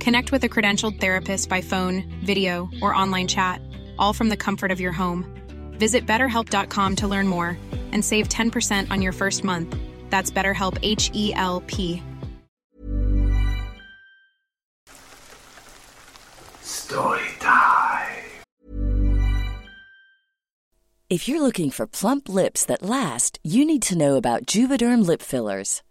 Connect with a credentialed therapist by phone, video, or online chat, all from the comfort of your home. Visit betterhelp.com to learn more and save 10% on your first month. That's BetterHelp H E L P. Story time. If you're looking for plump lips that last, you need to know about Juvederm lip fillers.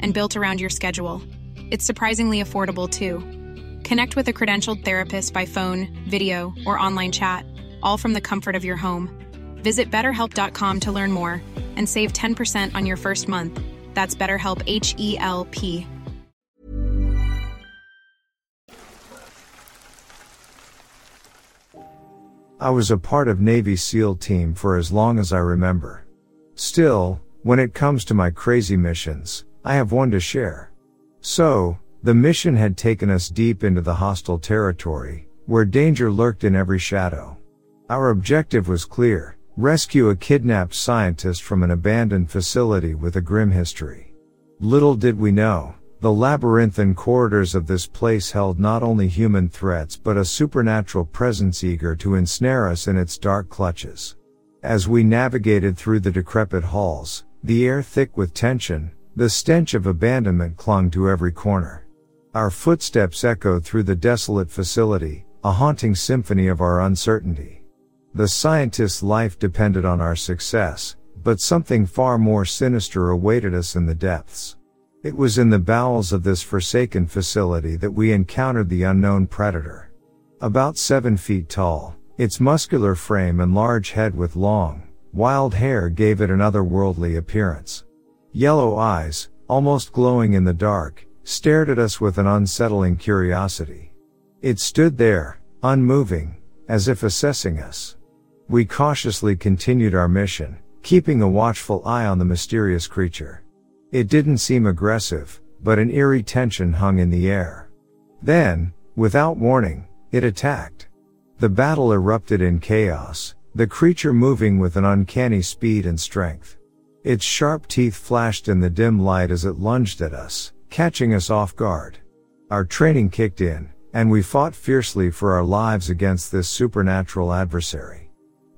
and built around your schedule. It's surprisingly affordable too. Connect with a credentialed therapist by phone, video, or online chat, all from the comfort of your home. Visit betterhelp.com to learn more and save 10% on your first month. That's BetterHelp H E L P. I was a part of Navy SEAL team for as long as I remember. Still, when it comes to my crazy missions, I have one to share. So, the mission had taken us deep into the hostile territory, where danger lurked in every shadow. Our objective was clear, rescue a kidnapped scientist from an abandoned facility with a grim history. Little did we know, the labyrinthine corridors of this place held not only human threats but a supernatural presence eager to ensnare us in its dark clutches. As we navigated through the decrepit halls, the air thick with tension, the stench of abandonment clung to every corner. Our footsteps echoed through the desolate facility, a haunting symphony of our uncertainty. The scientist's life depended on our success, but something far more sinister awaited us in the depths. It was in the bowels of this forsaken facility that we encountered the unknown predator. About seven feet tall, its muscular frame and large head with long, wild hair gave it an otherworldly appearance. Yellow eyes, almost glowing in the dark, stared at us with an unsettling curiosity. It stood there, unmoving, as if assessing us. We cautiously continued our mission, keeping a watchful eye on the mysterious creature. It didn't seem aggressive, but an eerie tension hung in the air. Then, without warning, it attacked. The battle erupted in chaos, the creature moving with an uncanny speed and strength. Its sharp teeth flashed in the dim light as it lunged at us, catching us off guard. Our training kicked in, and we fought fiercely for our lives against this supernatural adversary.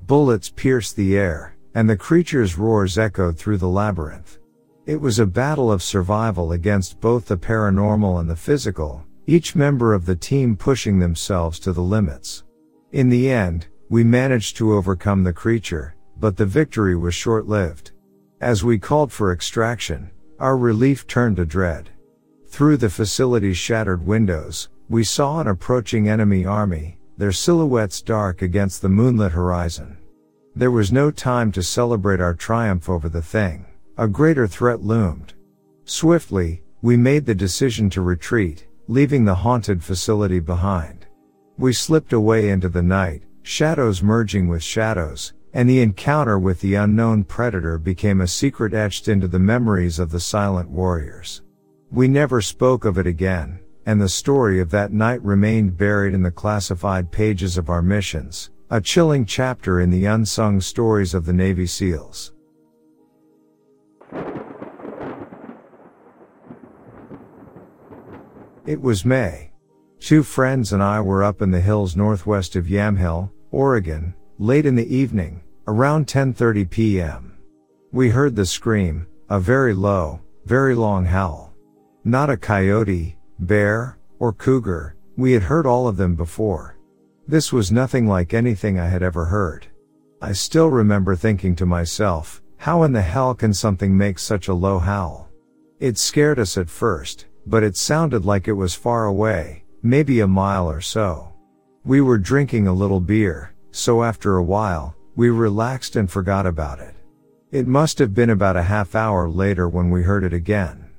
Bullets pierced the air, and the creature's roars echoed through the labyrinth. It was a battle of survival against both the paranormal and the physical, each member of the team pushing themselves to the limits. In the end, we managed to overcome the creature, but the victory was short-lived. As we called for extraction, our relief turned to dread. Through the facility's shattered windows, we saw an approaching enemy army, their silhouettes dark against the moonlit horizon. There was no time to celebrate our triumph over the thing. A greater threat loomed. Swiftly, we made the decision to retreat, leaving the haunted facility behind. We slipped away into the night, shadows merging with shadows, and the encounter with the unknown predator became a secret etched into the memories of the silent warriors. We never spoke of it again, and the story of that night remained buried in the classified pages of our missions, a chilling chapter in the unsung stories of the Navy SEALs. It was May. Two friends and I were up in the hills northwest of Yamhill, Oregon, late in the evening, around 10:30 p.m. We heard the scream, a very low, very long howl. Not a coyote, bear, or cougar, we had heard all of them before. This was nothing like anything I had ever heard. I still remember thinking to myself, how in the hell can something make such a low howl? It scared us at first, but it sounded like it was far away, maybe a mile or so. We were drinking a little beer, so after a while, we relaxed and forgot about it. It must have been about a half hour later when we heard it again.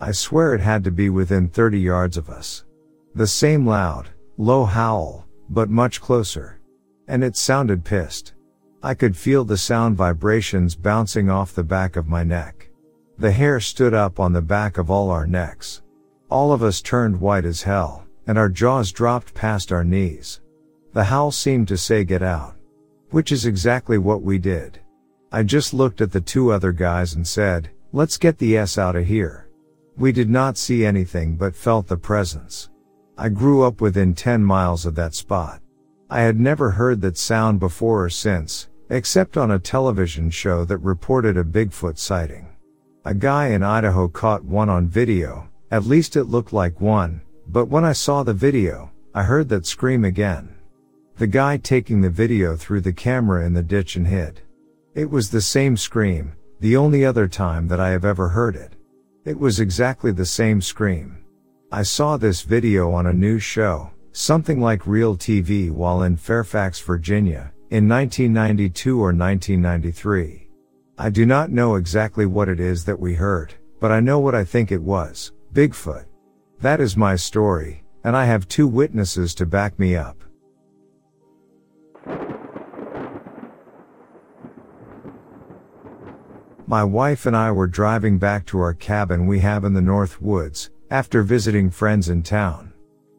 I swear it had to be within 30 yards of us. The same loud, low howl, but much closer. And it sounded pissed. I could feel the sound vibrations bouncing off the back of my neck. The hair stood up on the back of all our necks. All of us turned white as hell, and our jaws dropped past our knees. The howl seemed to say get out. Which is exactly what we did. I just looked at the two other guys and said, let's get the S out of here. We did not see anything but felt the presence. I grew up within 10 miles of that spot. I had never heard that sound before or since, except on a television show that reported a Bigfoot sighting. A guy in Idaho caught one on video, at least it looked like one, but when I saw the video, I heard that scream again. The guy taking the video threw the camera in the ditch and hid. It was the same scream, the only other time that I have ever heard it. It was exactly the same scream. I saw this video on a news show, something like Real TV while in Fairfax, Virginia, in 1992 or 1993. I do not know exactly what it is that we heard, but I know what I think it was. Bigfoot. That is my story, and I have two witnesses to back me up. My wife and I were driving back to our cabin we have in the North Woods, after visiting friends in town.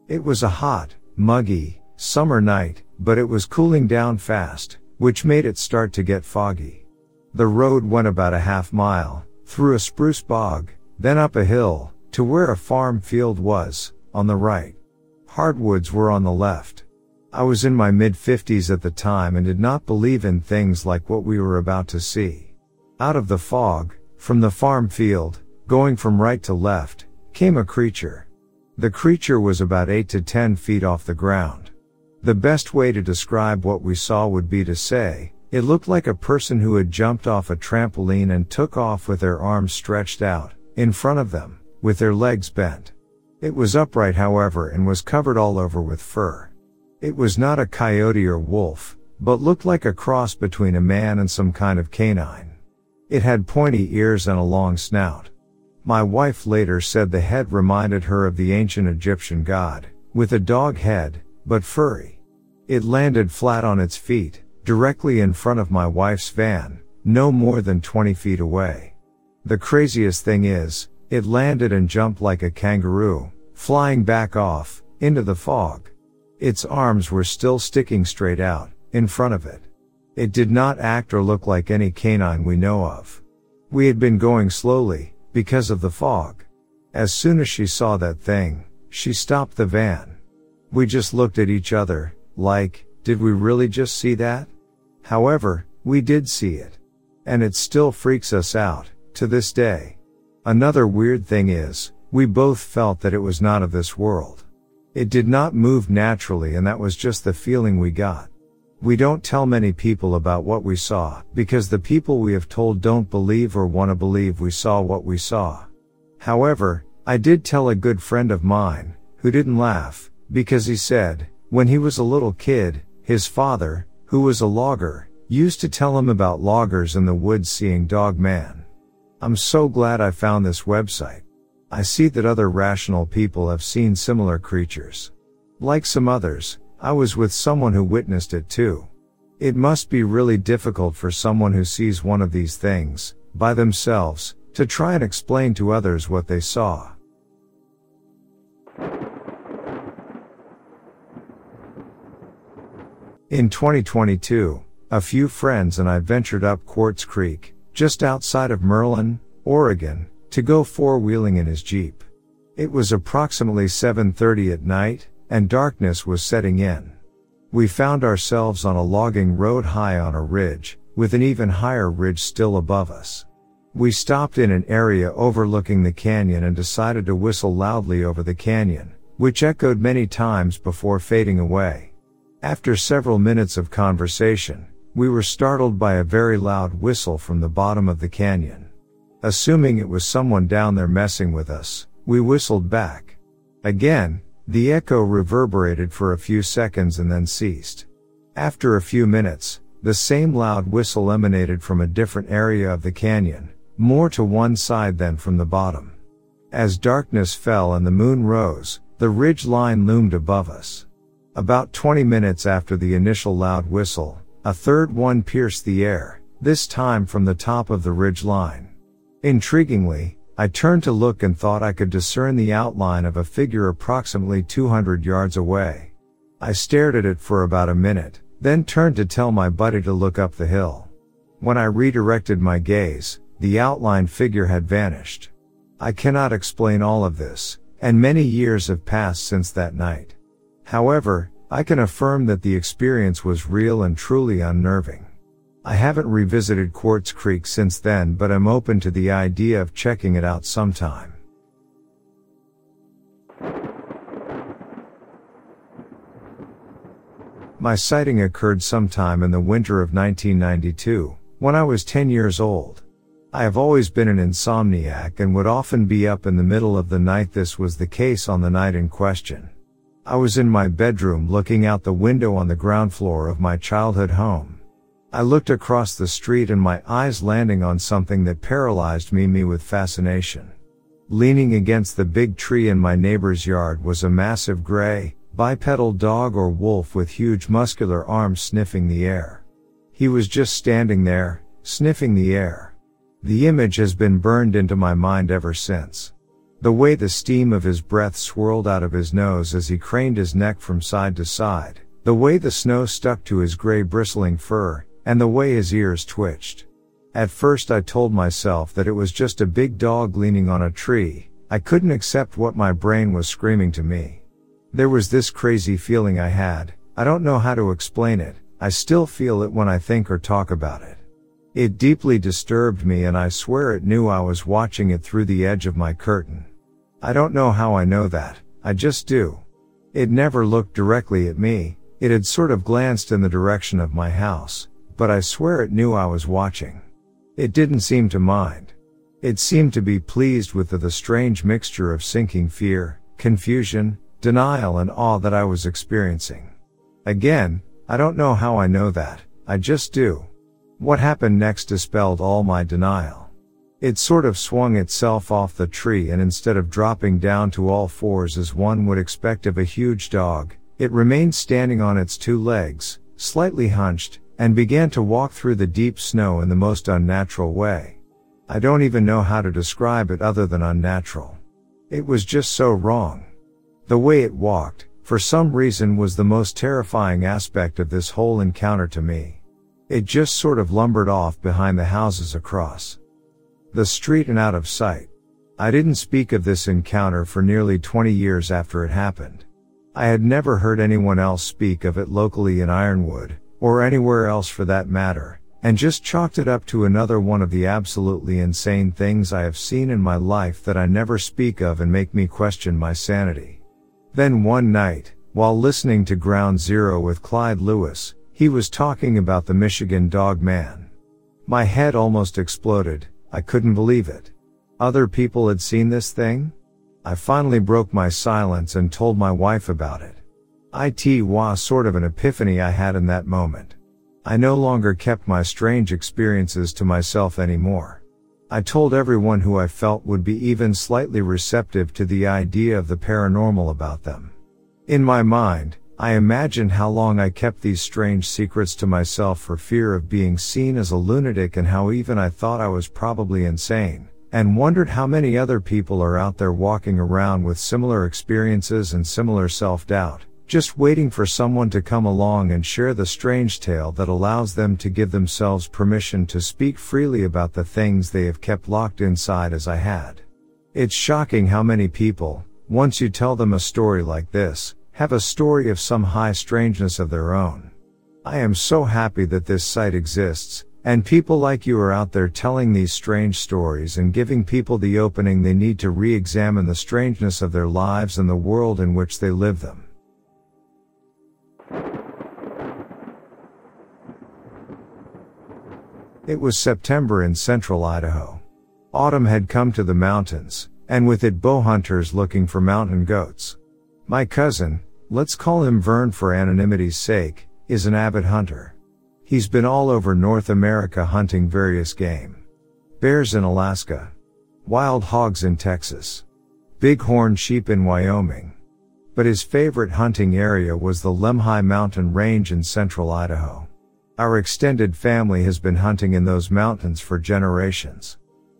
It was a hot, muggy, summer night, but it was cooling down fast, which made it start to get foggy. The road went about a half mile, through a spruce bog, then up a hill, to where a farm field was, on the right. Hardwoods were on the left. I was in my mid fifties at the time and did not believe in things like what we were about to see. Out of the fog, from the farm field, going from right to left, came a creature. The creature was about 8 to 10 feet off the ground. The best way to describe what we saw would be to say, it looked like a person who had jumped off a trampoline and took off with their arms stretched out, in front of them with their legs bent. It was upright however and was covered all over with fur. It was not a coyote or wolf, but looked like a cross between a man and some kind of canine. It had pointy ears and a long snout. My wife later said the head reminded her of the ancient Egyptian god, with a dog head, but furry. It landed flat on its feet, directly in front of my wife's van, no more than 20 feet away. The craziest thing is, it landed and jumped like a kangaroo, flying back off, into the fog. Its arms were still sticking straight out, in front of it. It did not act or look like any canine we know of. We had been going slowly, because of the fog. As soon as she saw that thing, she stopped the van. We just looked at each other, like, did we really just see that? However, we did see it. And it still freaks us out, to this day. Another weird thing is, we both felt that it was not of this world. It did not move naturally and that was just the feeling we got. We don't tell many people about what we saw, because the people we have told don't believe or want to believe we saw what we saw. However, I did tell a good friend of mine, who didn't laugh, because he said, when he was a little kid, his father, who was a logger, used to tell him about loggers in the woods seeing dog man. I'm so glad I found this website. I see that other rational people have seen similar creatures. Like some others, I was with someone who witnessed it too. It must be really difficult for someone who sees one of these things, by themselves, to try and explain to others what they saw. In 2022, a few friends and I ventured up Quartz Creek, just outside of Merlin, Oregon, to go four-wheeling in his Jeep. It was approximately 7.30 at night, and darkness was setting in. We found ourselves on a logging road high on a ridge, with an even higher ridge still above us. We stopped in an area overlooking the canyon and decided to whistle loudly over the canyon, which echoed many times before fading away. After several minutes of conversation, we were startled by a very loud whistle from the bottom of the canyon. Assuming it was someone down there messing with us, we whistled back. Again, the echo reverberated for a few seconds and then ceased. After a few minutes, the same loud whistle emanated from a different area of the canyon, more to one side than from the bottom. As darkness fell and the moon rose, the ridge line loomed above us. About 20 minutes after the initial loud whistle, a third one pierced the air, this time from the top of the ridge line. Intriguingly, I turned to look and thought I could discern the outline of a figure approximately 200 yards away. I stared at it for about a minute, then turned to tell my buddy to look up the hill. When I redirected my gaze, the outline figure had vanished. I cannot explain all of this, and many years have passed since that night. However, I can affirm that the experience was real and truly unnerving. I haven't revisited Quartz Creek since then, but I'm open to the idea of checking it out sometime. My sighting occurred sometime in the winter of 1992, when I was 10 years old. I have always been an insomniac and would often be up in the middle of the night. This was the case on the night in question. I was in my bedroom looking out the window on the ground floor of my childhood home. I looked across the street and my eyes landing on something that paralyzed me, me with fascination. Leaning against the big tree in my neighbor's yard was a massive gray, bipedal dog or wolf with huge muscular arms sniffing the air. He was just standing there, sniffing the air. The image has been burned into my mind ever since. The way the steam of his breath swirled out of his nose as he craned his neck from side to side, the way the snow stuck to his gray bristling fur, and the way his ears twitched. At first I told myself that it was just a big dog leaning on a tree, I couldn't accept what my brain was screaming to me. There was this crazy feeling I had, I don't know how to explain it, I still feel it when I think or talk about it. It deeply disturbed me and I swear it knew I was watching it through the edge of my curtain. I don't know how I know that, I just do. It never looked directly at me, it had sort of glanced in the direction of my house, but I swear it knew I was watching. It didn't seem to mind. It seemed to be pleased with the, the strange mixture of sinking fear, confusion, denial and awe that I was experiencing. Again, I don't know how I know that, I just do. What happened next dispelled all my denial. It sort of swung itself off the tree and instead of dropping down to all fours as one would expect of a huge dog, it remained standing on its two legs, slightly hunched, and began to walk through the deep snow in the most unnatural way. I don't even know how to describe it other than unnatural. It was just so wrong. The way it walked, for some reason was the most terrifying aspect of this whole encounter to me. It just sort of lumbered off behind the houses across the street and out of sight. I didn't speak of this encounter for nearly 20 years after it happened. I had never heard anyone else speak of it locally in Ironwood, or anywhere else for that matter, and just chalked it up to another one of the absolutely insane things I have seen in my life that I never speak of and make me question my sanity. Then one night, while listening to Ground Zero with Clyde Lewis, he was talking about the Michigan dog man. My head almost exploded, I couldn't believe it. Other people had seen this thing? I finally broke my silence and told my wife about it. It was sort of an epiphany I had in that moment. I no longer kept my strange experiences to myself anymore. I told everyone who I felt would be even slightly receptive to the idea of the paranormal about them. In my mind, I imagined how long I kept these strange secrets to myself for fear of being seen as a lunatic and how even I thought I was probably insane, and wondered how many other people are out there walking around with similar experiences and similar self-doubt, just waiting for someone to come along and share the strange tale that allows them to give themselves permission to speak freely about the things they have kept locked inside as I had. It's shocking how many people, once you tell them a story like this, have a story of some high strangeness of their own. I am so happy that this site exists, and people like you are out there telling these strange stories and giving people the opening they need to re-examine the strangeness of their lives and the world in which they live them. It was September in central Idaho. Autumn had come to the mountains, and with it bow hunters looking for mountain goats. My cousin, let's call him Vern for anonymity's sake, is an avid hunter. He's been all over North America hunting various game. Bears in Alaska. Wild hogs in Texas. Bighorn sheep in Wyoming. But his favorite hunting area was the Lemhi mountain range in central Idaho. Our extended family has been hunting in those mountains for generations.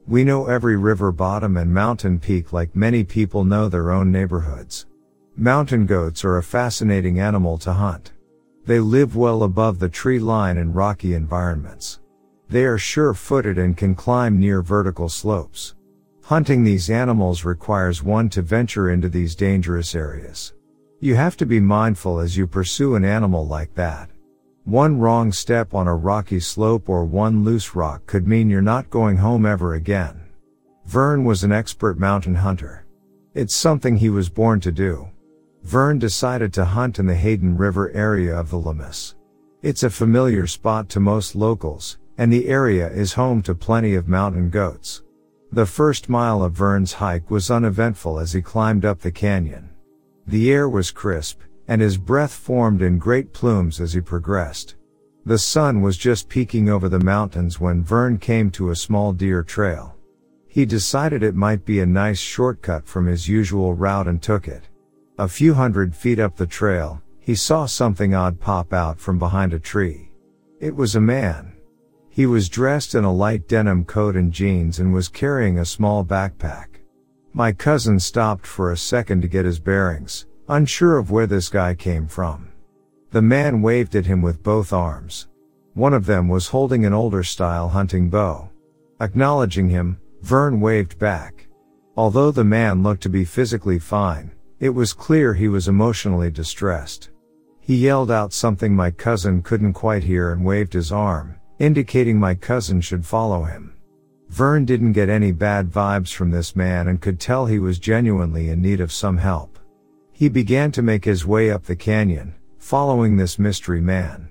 We know every river bottom and mountain peak like many people know their own neighborhoods. Mountain goats are a fascinating animal to hunt. They live well above the tree line in rocky environments. They are sure-footed and can climb near vertical slopes. Hunting these animals requires one to venture into these dangerous areas. You have to be mindful as you pursue an animal like that. One wrong step on a rocky slope or one loose rock could mean you're not going home ever again. Vern was an expert mountain hunter. It's something he was born to do. Vern decided to hunt in the Hayden River area of the Lemhis. It's a familiar spot to most locals, and the area is home to plenty of mountain goats. The first mile of Vern's hike was uneventful as he climbed up the canyon. The air was crisp, and his breath formed in great plumes as he progressed. The sun was just peeking over the mountains when Vern came to a small deer trail. He decided it might be a nice shortcut from his usual route and took it. A few hundred feet up the trail, he saw something odd pop out from behind a tree. It was a man. He was dressed in a light denim coat and jeans and was carrying a small backpack. My cousin stopped for a second to get his bearings, unsure of where this guy came from. The man waved at him with both arms. One of them was holding an older style hunting bow. Acknowledging him, Vern waved back. Although the man looked to be physically fine, it was clear he was emotionally distressed. He yelled out something my cousin couldn't quite hear and waved his arm, indicating my cousin should follow him. Vern didn't get any bad vibes from this man and could tell he was genuinely in need of some help. He began to make his way up the canyon, following this mystery man.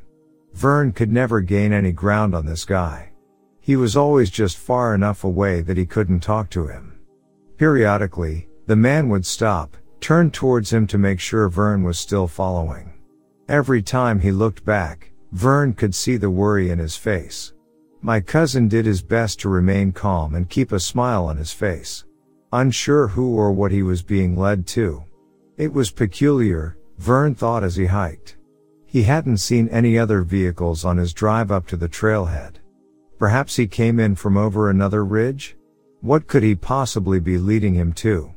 Vern could never gain any ground on this guy. He was always just far enough away that he couldn't talk to him. Periodically, the man would stop, turn towards him to make sure Vern was still following. Every time he looked back, Vern could see the worry in his face. My cousin did his best to remain calm and keep a smile on his face. Unsure who or what he was being led to. It was peculiar, Vern thought as he hiked. He hadn't seen any other vehicles on his drive up to the trailhead. Perhaps he came in from over another ridge? What could he possibly be leading him to?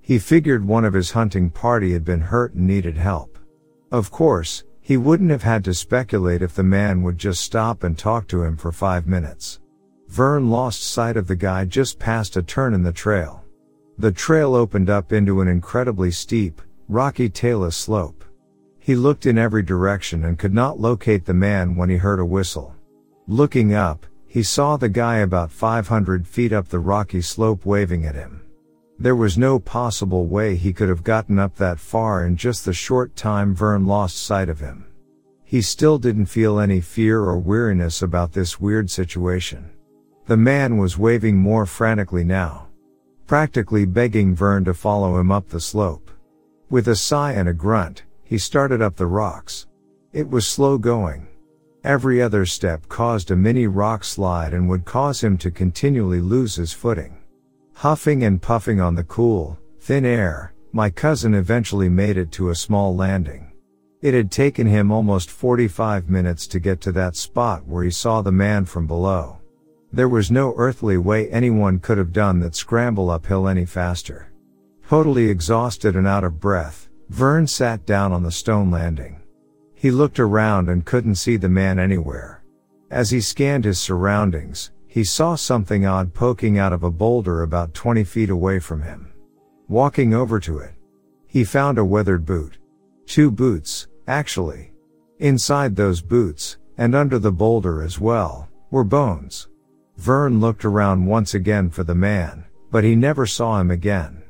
He figured one of his hunting party had been hurt and needed help. Of course, he wouldn't have had to speculate if the man would just stop and talk to him for five minutes. Vern lost sight of the guy just past a turn in the trail. The trail opened up into an incredibly steep, rocky talus slope. He looked in every direction and could not locate the man when he heard a whistle. Looking up, he saw the guy about 500 feet up the rocky slope waving at him. There was no possible way he could have gotten up that far in just the short time Vern lost sight of him. He still didn't feel any fear or weariness about this weird situation. The man was waving more frantically now. Practically begging Vern to follow him up the slope. With a sigh and a grunt, he started up the rocks. It was slow going. Every other step caused a mini rock slide and would cause him to continually lose his footing. Huffing and puffing on the cool, thin air, my cousin eventually made it to a small landing. It had taken him almost 45 minutes to get to that spot where he saw the man from below. There was no earthly way anyone could have done that scramble uphill any faster. Totally exhausted and out of breath, Vern sat down on the stone landing. He looked around and couldn't see the man anywhere. As he scanned his surroundings, he saw something odd poking out of a boulder about 20 feet away from him. Walking over to it, he found a weathered boot. Two boots, actually. Inside those boots, and under the boulder as well, were bones. Vern looked around once again for the man, but he never saw him again.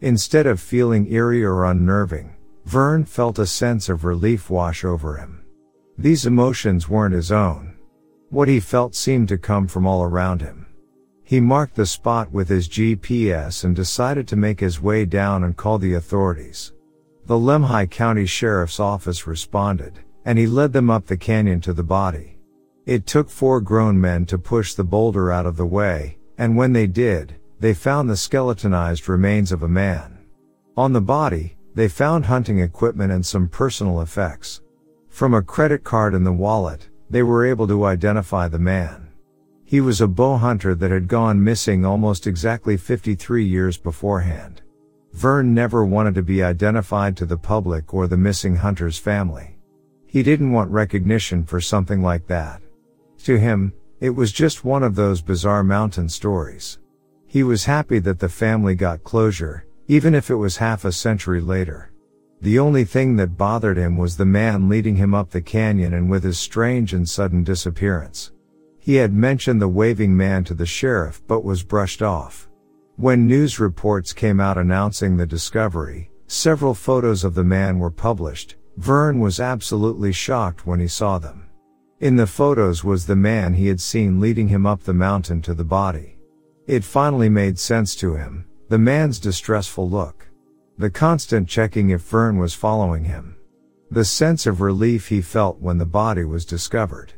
Instead of feeling eerie or unnerving, Vern felt a sense of relief wash over him. These emotions weren't his own. What he felt seemed to come from all around him. He marked the spot with his GPS and decided to make his way down and call the authorities. The Lemhi County Sheriff's Office responded, and he led them up the canyon to the body. It took four grown men to push the boulder out of the way, and when they did, they found the skeletonized remains of a man. On the body, they found hunting equipment and some personal effects. From a credit card in the wallet, they were able to identify the man. He was a bow hunter that had gone missing almost exactly 53 years beforehand. Vern never wanted to be identified to the public or the missing hunter's family. He didn't want recognition for something like that. To him, it was just one of those bizarre mountain stories. He was happy that the family got closure, even if it was half a century later. The only thing that bothered him was the man leading him up the canyon and with his strange and sudden disappearance. He had mentioned the waving man to the sheriff but was brushed off. When news reports came out announcing the discovery, several photos of the man were published. Vern was absolutely shocked when he saw them. In the photos was the man he had seen leading him up the mountain to the body. It finally made sense to him, the man's distressful look. The constant checking if Vern was following him. The sense of relief he felt when the body was discovered.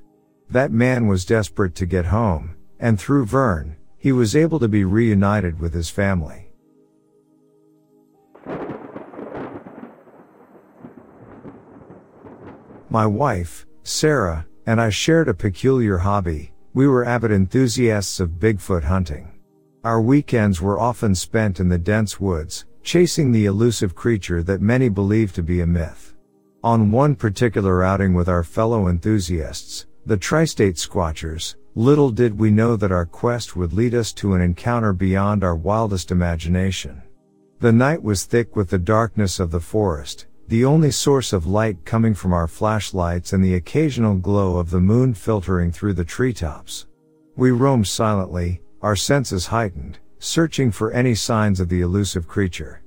That man was desperate to get home, and through Vern, he was able to be reunited with his family. My wife, Sarah, and I shared a peculiar hobby. We were avid enthusiasts of Bigfoot hunting. Our weekends were often spent in the dense woods, chasing the elusive creature that many believe to be a myth. On one particular outing with our fellow enthusiasts, the Tri-State Squatchers, little did we know that our quest would lead us to an encounter beyond our wildest imagination. The night was thick with the darkness of the forest, the only source of light coming from our flashlights and the occasional glow of the moon filtering through the treetops. We roamed silently, our senses heightened, searching for any signs of the elusive creature.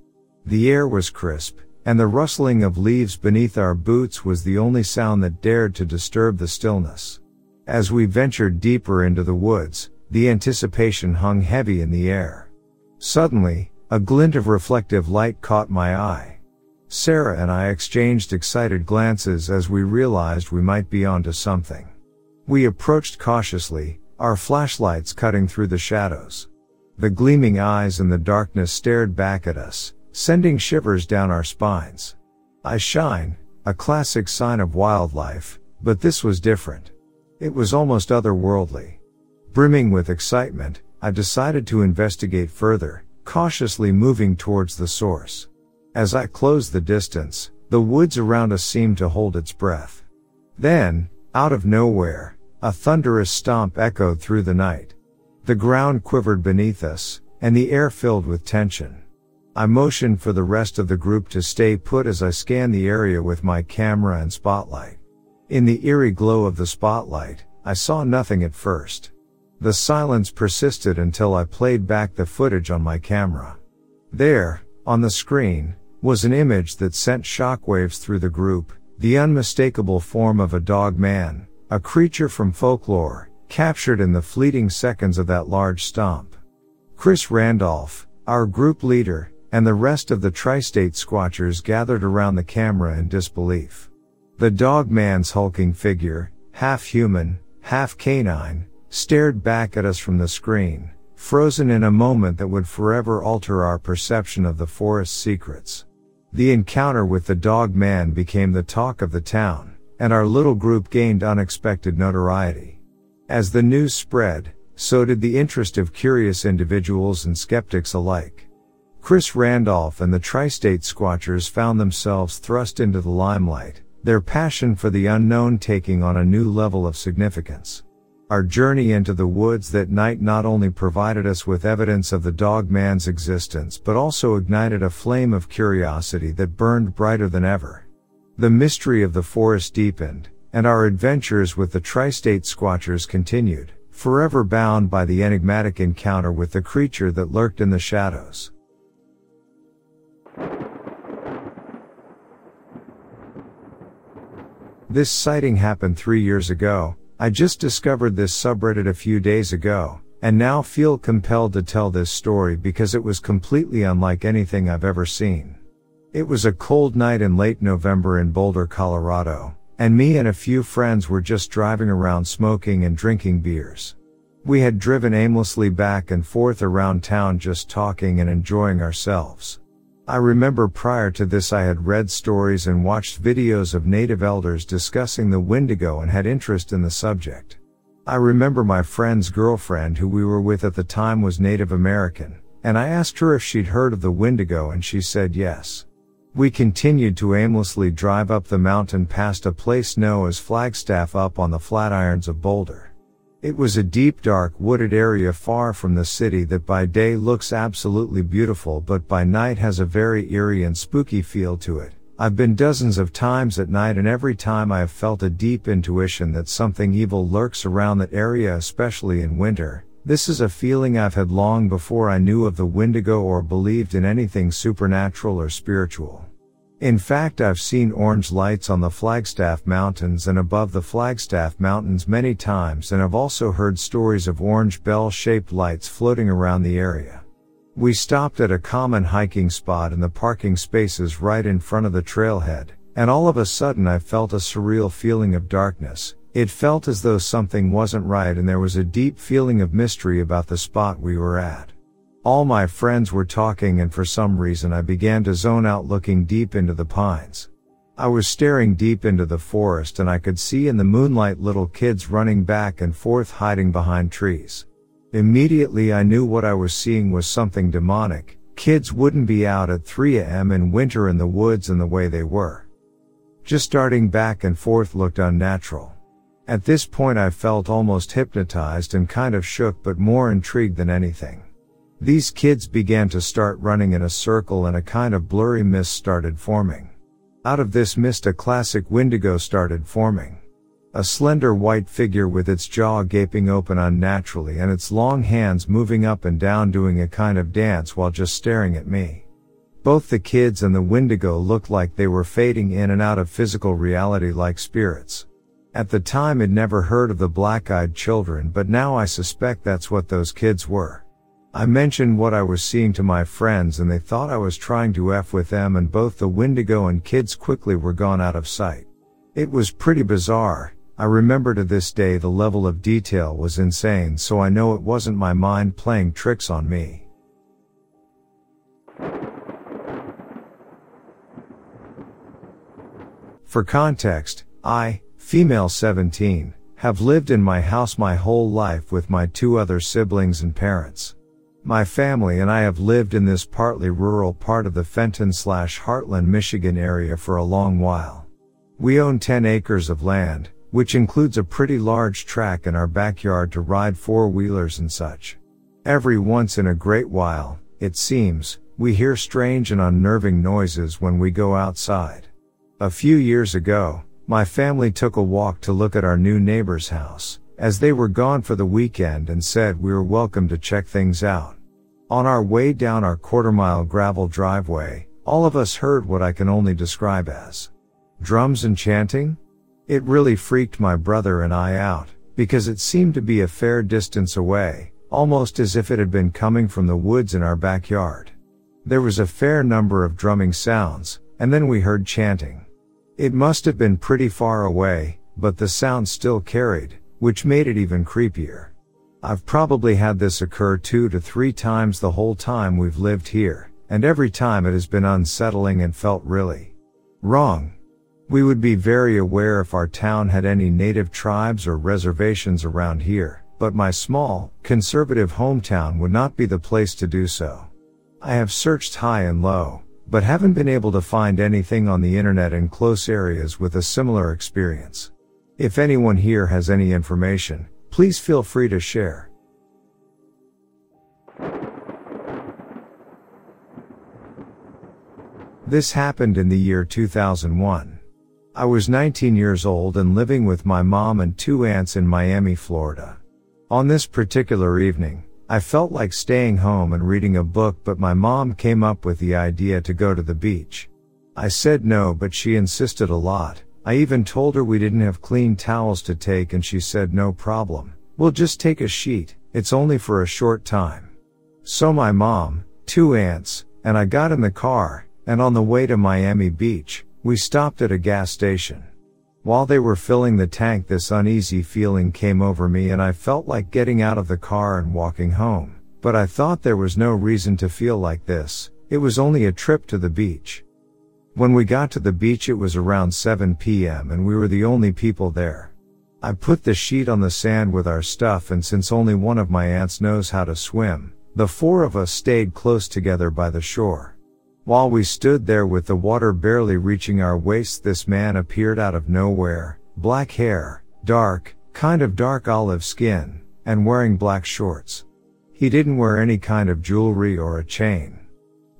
The air was crisp, and the rustling of leaves beneath our boots was the only sound that dared to disturb the stillness. As we ventured deeper into the woods, the anticipation hung heavy in the air. Suddenly, a glint of reflective light caught my eye. Sarah and I exchanged excited glances as we realized we might be onto something. We approached cautiously, our flashlights cutting through the shadows. The gleaming eyes in the darkness stared back at us, sending shivers down our spines. Eyeshine, a classic sign of wildlife, but this was different. It was almost otherworldly. Brimming with excitement, I decided to investigate further, cautiously moving towards the source. As I closed the distance, the woods around us seemed to hold its breath. Then, out of nowhere, a thunderous stomp echoed through the night. The ground quivered beneath us, and the air filled with tension. I motioned for the rest of the group to stay put as I scanned the area with my camera and spotlight. In the eerie glow of the spotlight, I saw nothing at first. The silence persisted until I played back the footage on my camera. There, on the screen, was an image that sent shockwaves through the group, the unmistakable form of a dog man, a creature from folklore, captured in the fleeting seconds of that large stomp. Chris Randolph, our group leader, and the rest of the tri-state squatchers gathered around the camera in disbelief. The dog man's hulking figure, half human, half canine, stared back at us from the screen, frozen in a moment that would forever alter our perception of the forest's secrets. The encounter with the dog man became the talk of the town, and our little group gained unexpected notoriety. As the news spread, so did the interest of curious individuals and skeptics alike. Chris Randolph and the Tri-State Squatchers found themselves thrust into the limelight, their passion for the unknown taking on a new level of significance. Our journey into the woods that night not only provided us with evidence of the dog man's existence but also ignited a flame of curiosity that burned brighter than ever. The mystery of the forest deepened, and our adventures with the tri-state squatchers continued, forever bound by the enigmatic encounter with the creature that lurked in the shadows. This sighting happened three years ago. I just discovered this subreddit a few days ago, and now feel compelled to tell this story because it was completely unlike anything I've ever seen. It was a cold night in late November in Boulder, Colorado, and me and a few friends were just driving around smoking and drinking beers. We had driven aimlessly back and forth around town just talking and enjoying ourselves. I remember prior to this I had read stories and watched videos of native elders discussing the Wendigo and had interest in the subject. I remember my friend's girlfriend who we were with at the time was Native American, and I asked her if she'd heard of the Wendigo and she said yes. We continued to aimlessly drive up the mountain past a place known as Flagstaff up on the Flatirons of Boulder. It was a deep dark wooded area far from the city that by day looks absolutely beautiful but by night has a very eerie and spooky feel to it. I've been dozens of times at night and every time I have felt a deep intuition that something evil lurks around that area especially in winter. This is a feeling I've had long before I knew of the Wendigo or believed in anything supernatural or spiritual. In fact, I've seen orange lights on the Flagstaff Mountains and above the Flagstaff Mountains many times and I've also heard stories of orange bell shaped lights floating around the area. We stopped at a common hiking spot in the parking spaces right in front of the trailhead, and all of a sudden I felt a surreal feeling of darkness. It felt as though something wasn't right and there was a deep feeling of mystery about the spot we were at. All my friends were talking and for some reason I began to zone out looking deep into the pines. I was staring deep into the forest and I could see in the moonlight little kids running back and forth hiding behind trees. Immediately I knew what I was seeing was something demonic. Kids wouldn't be out at 3 a.m. in winter in the woods in the way they were. Just darting back and forth looked unnatural. At this point I felt almost hypnotized and kind of shook but more intrigued than anything. These kids began to start running in a circle and a kind of blurry mist started forming. Out of this mist a classic Wendigo started forming. A slender white figure with its jaw gaping open unnaturally and its long hands moving up and down doing a kind of dance while just staring at me. Both the kids and the Wendigo looked like they were fading in and out of physical reality like spirits. At the time I'd never heard of the black-eyed children but now I suspect that's what those kids were. I mentioned what I was seeing to my friends and they thought I was trying to F with them and both the Wendigo and kids quickly were gone out of sight. It was pretty bizarre. I remember to this day the level of detail was insane so I know it wasn't my mind playing tricks on me. For context, I, female 17, have lived in my house my whole life with my two other siblings and parents. My family and I have lived in this partly rural part of the Fenton slash Hartland, Michigan area for a long while. We own 10 acres of land, which includes a pretty large track in our backyard to ride four wheelers and such. Every once in a great while, it seems, we hear strange and unnerving noises when we go outside. A few years ago, my family took a walk to look at our new neighbor's house, as they were gone for the weekend and said we were welcome to check things out. On our way down our quarter mile gravel driveway, all of us heard what I can only describe as drums and chanting. It really freaked my brother and I out, because it seemed to be a fair distance away, almost as if it had been coming from the woods in our backyard. There was a fair number of drumming sounds, and then we heard chanting. It must have been pretty far away, but the sound still carried, which made it even creepier. I've probably had this occur two to three times the whole time we've lived here, and every time it has been unsettling and felt really wrong. We would be very aware if our town had any native tribes or reservations around here, but my small, conservative hometown would not be the place to do so. I have searched high and low, but haven't been able to find anything on the internet in close areas with a similar experience. If anyone here has any information, Please feel free to share. This happened in the year 2001. I was 19 years old and living with my mom and two aunts in Miami, Florida. On this particular evening, I felt like staying home and reading a book, but my mom came up with the idea to go to the beach. I said no, but she insisted a lot, I even told her we didn't have clean towels to take and she said no problem. We'll just take a sheet. It's only for a short time. So my mom, two aunts, and I got in the car, and on the way to Miami Beach, we stopped at a gas station. While they were filling the tank, this uneasy feeling came over me and I felt like getting out of the car and walking home. But I thought there was no reason to feel like this. It was only a trip to the beach. When we got to the beach it was around 7 p.m. and we were the only people there. I put the sheet on the sand with our stuff and since only one of my aunts knows how to swim, the four of us stayed close together by the shore. While we stood there with the water barely reaching our waists this man appeared out of nowhere, black hair, dark, kind of dark olive skin, and wearing black shorts. He didn't wear any kind of jewelry or a chain.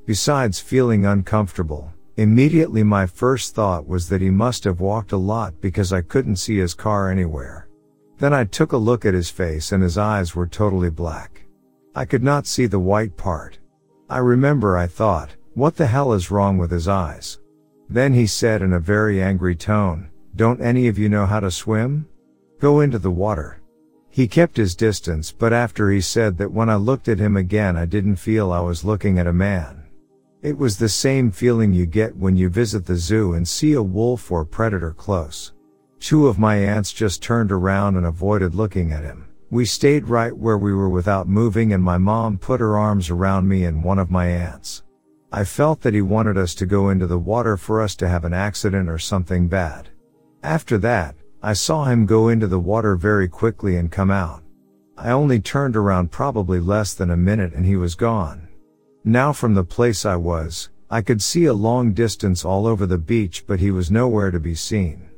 Besides feeling uncomfortable, Immediately my first thought was that he must have walked a lot because I couldn't see his car anywhere. Then I took a look at his face and his eyes were totally black. I could not see the white part. I remember I thought, what the hell is wrong with his eyes? Then he said in a very angry tone, don't any of you know how to swim? Go into the water. He kept his distance but after he said that when I looked at him again I didn't feel I was looking at a man. It was the same feeling you get when you visit the zoo and see a wolf or predator close. Two of my aunts just turned around and avoided looking at him. We stayed right where we were without moving and my mom put her arms around me and one of my aunts. I felt that he wanted us to go into the water for us to have an accident or something bad. After that, I saw him go into the water very quickly and come out. I only turned around probably less than a minute and he was gone. Now from the place I was, I could see a long distance all over the beach but he was nowhere to be seen.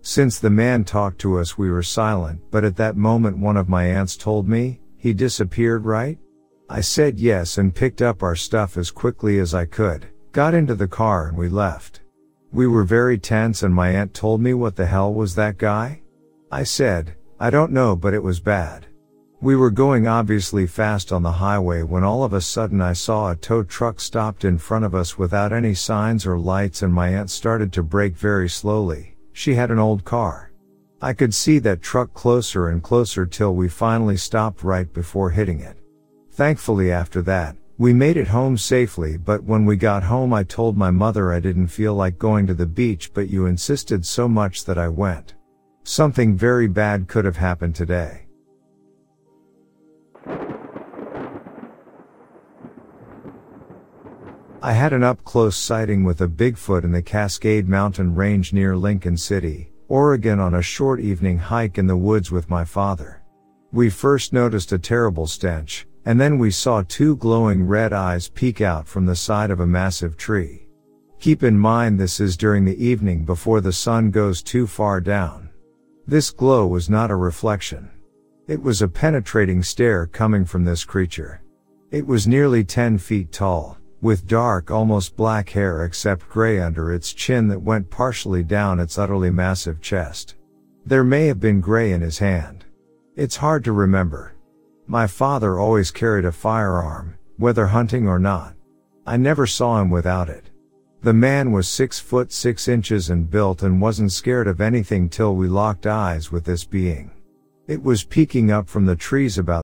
Since the man talked to us we were silent but at that moment one of my aunts told me, he disappeared right? I said yes and picked up our stuff as quickly as I could, got into the car and we left. We were very tense and my aunt told me what the hell was that guy? I said, I don't know but it was bad. We were going obviously fast on the highway when all of a sudden I saw a tow truck stopped in front of us without any signs or lights and my aunt started to brake very slowly. She had an old car. I could see that truck closer and closer till we finally stopped right before hitting it. Thankfully after that, we made it home safely but when we got home I told my mother I didn't feel like going to the beach but you insisted so much that I went. Something very bad could have happened today. I had an up close sighting with a Bigfoot in the Cascade Mountain Range near Lincoln City, Oregon on a short evening hike in the woods with my father. We first noticed a terrible stench, and then we saw two glowing red eyes peek out from the side of a massive tree. Keep in mind this is during the evening before the sun goes too far down. This glow was not a reflection. It was a penetrating stare coming from this creature. It was nearly 10 feet tall, with dark almost black hair except gray under its chin that went partially down its utterly massive chest. There may have been gray in his hand. It's hard to remember. My father always carried a firearm, whether hunting or not. I never saw him without it. The man was six foot six inches and built and wasn't scared of anything till we locked eyes with this being. It was peeking up from the trees about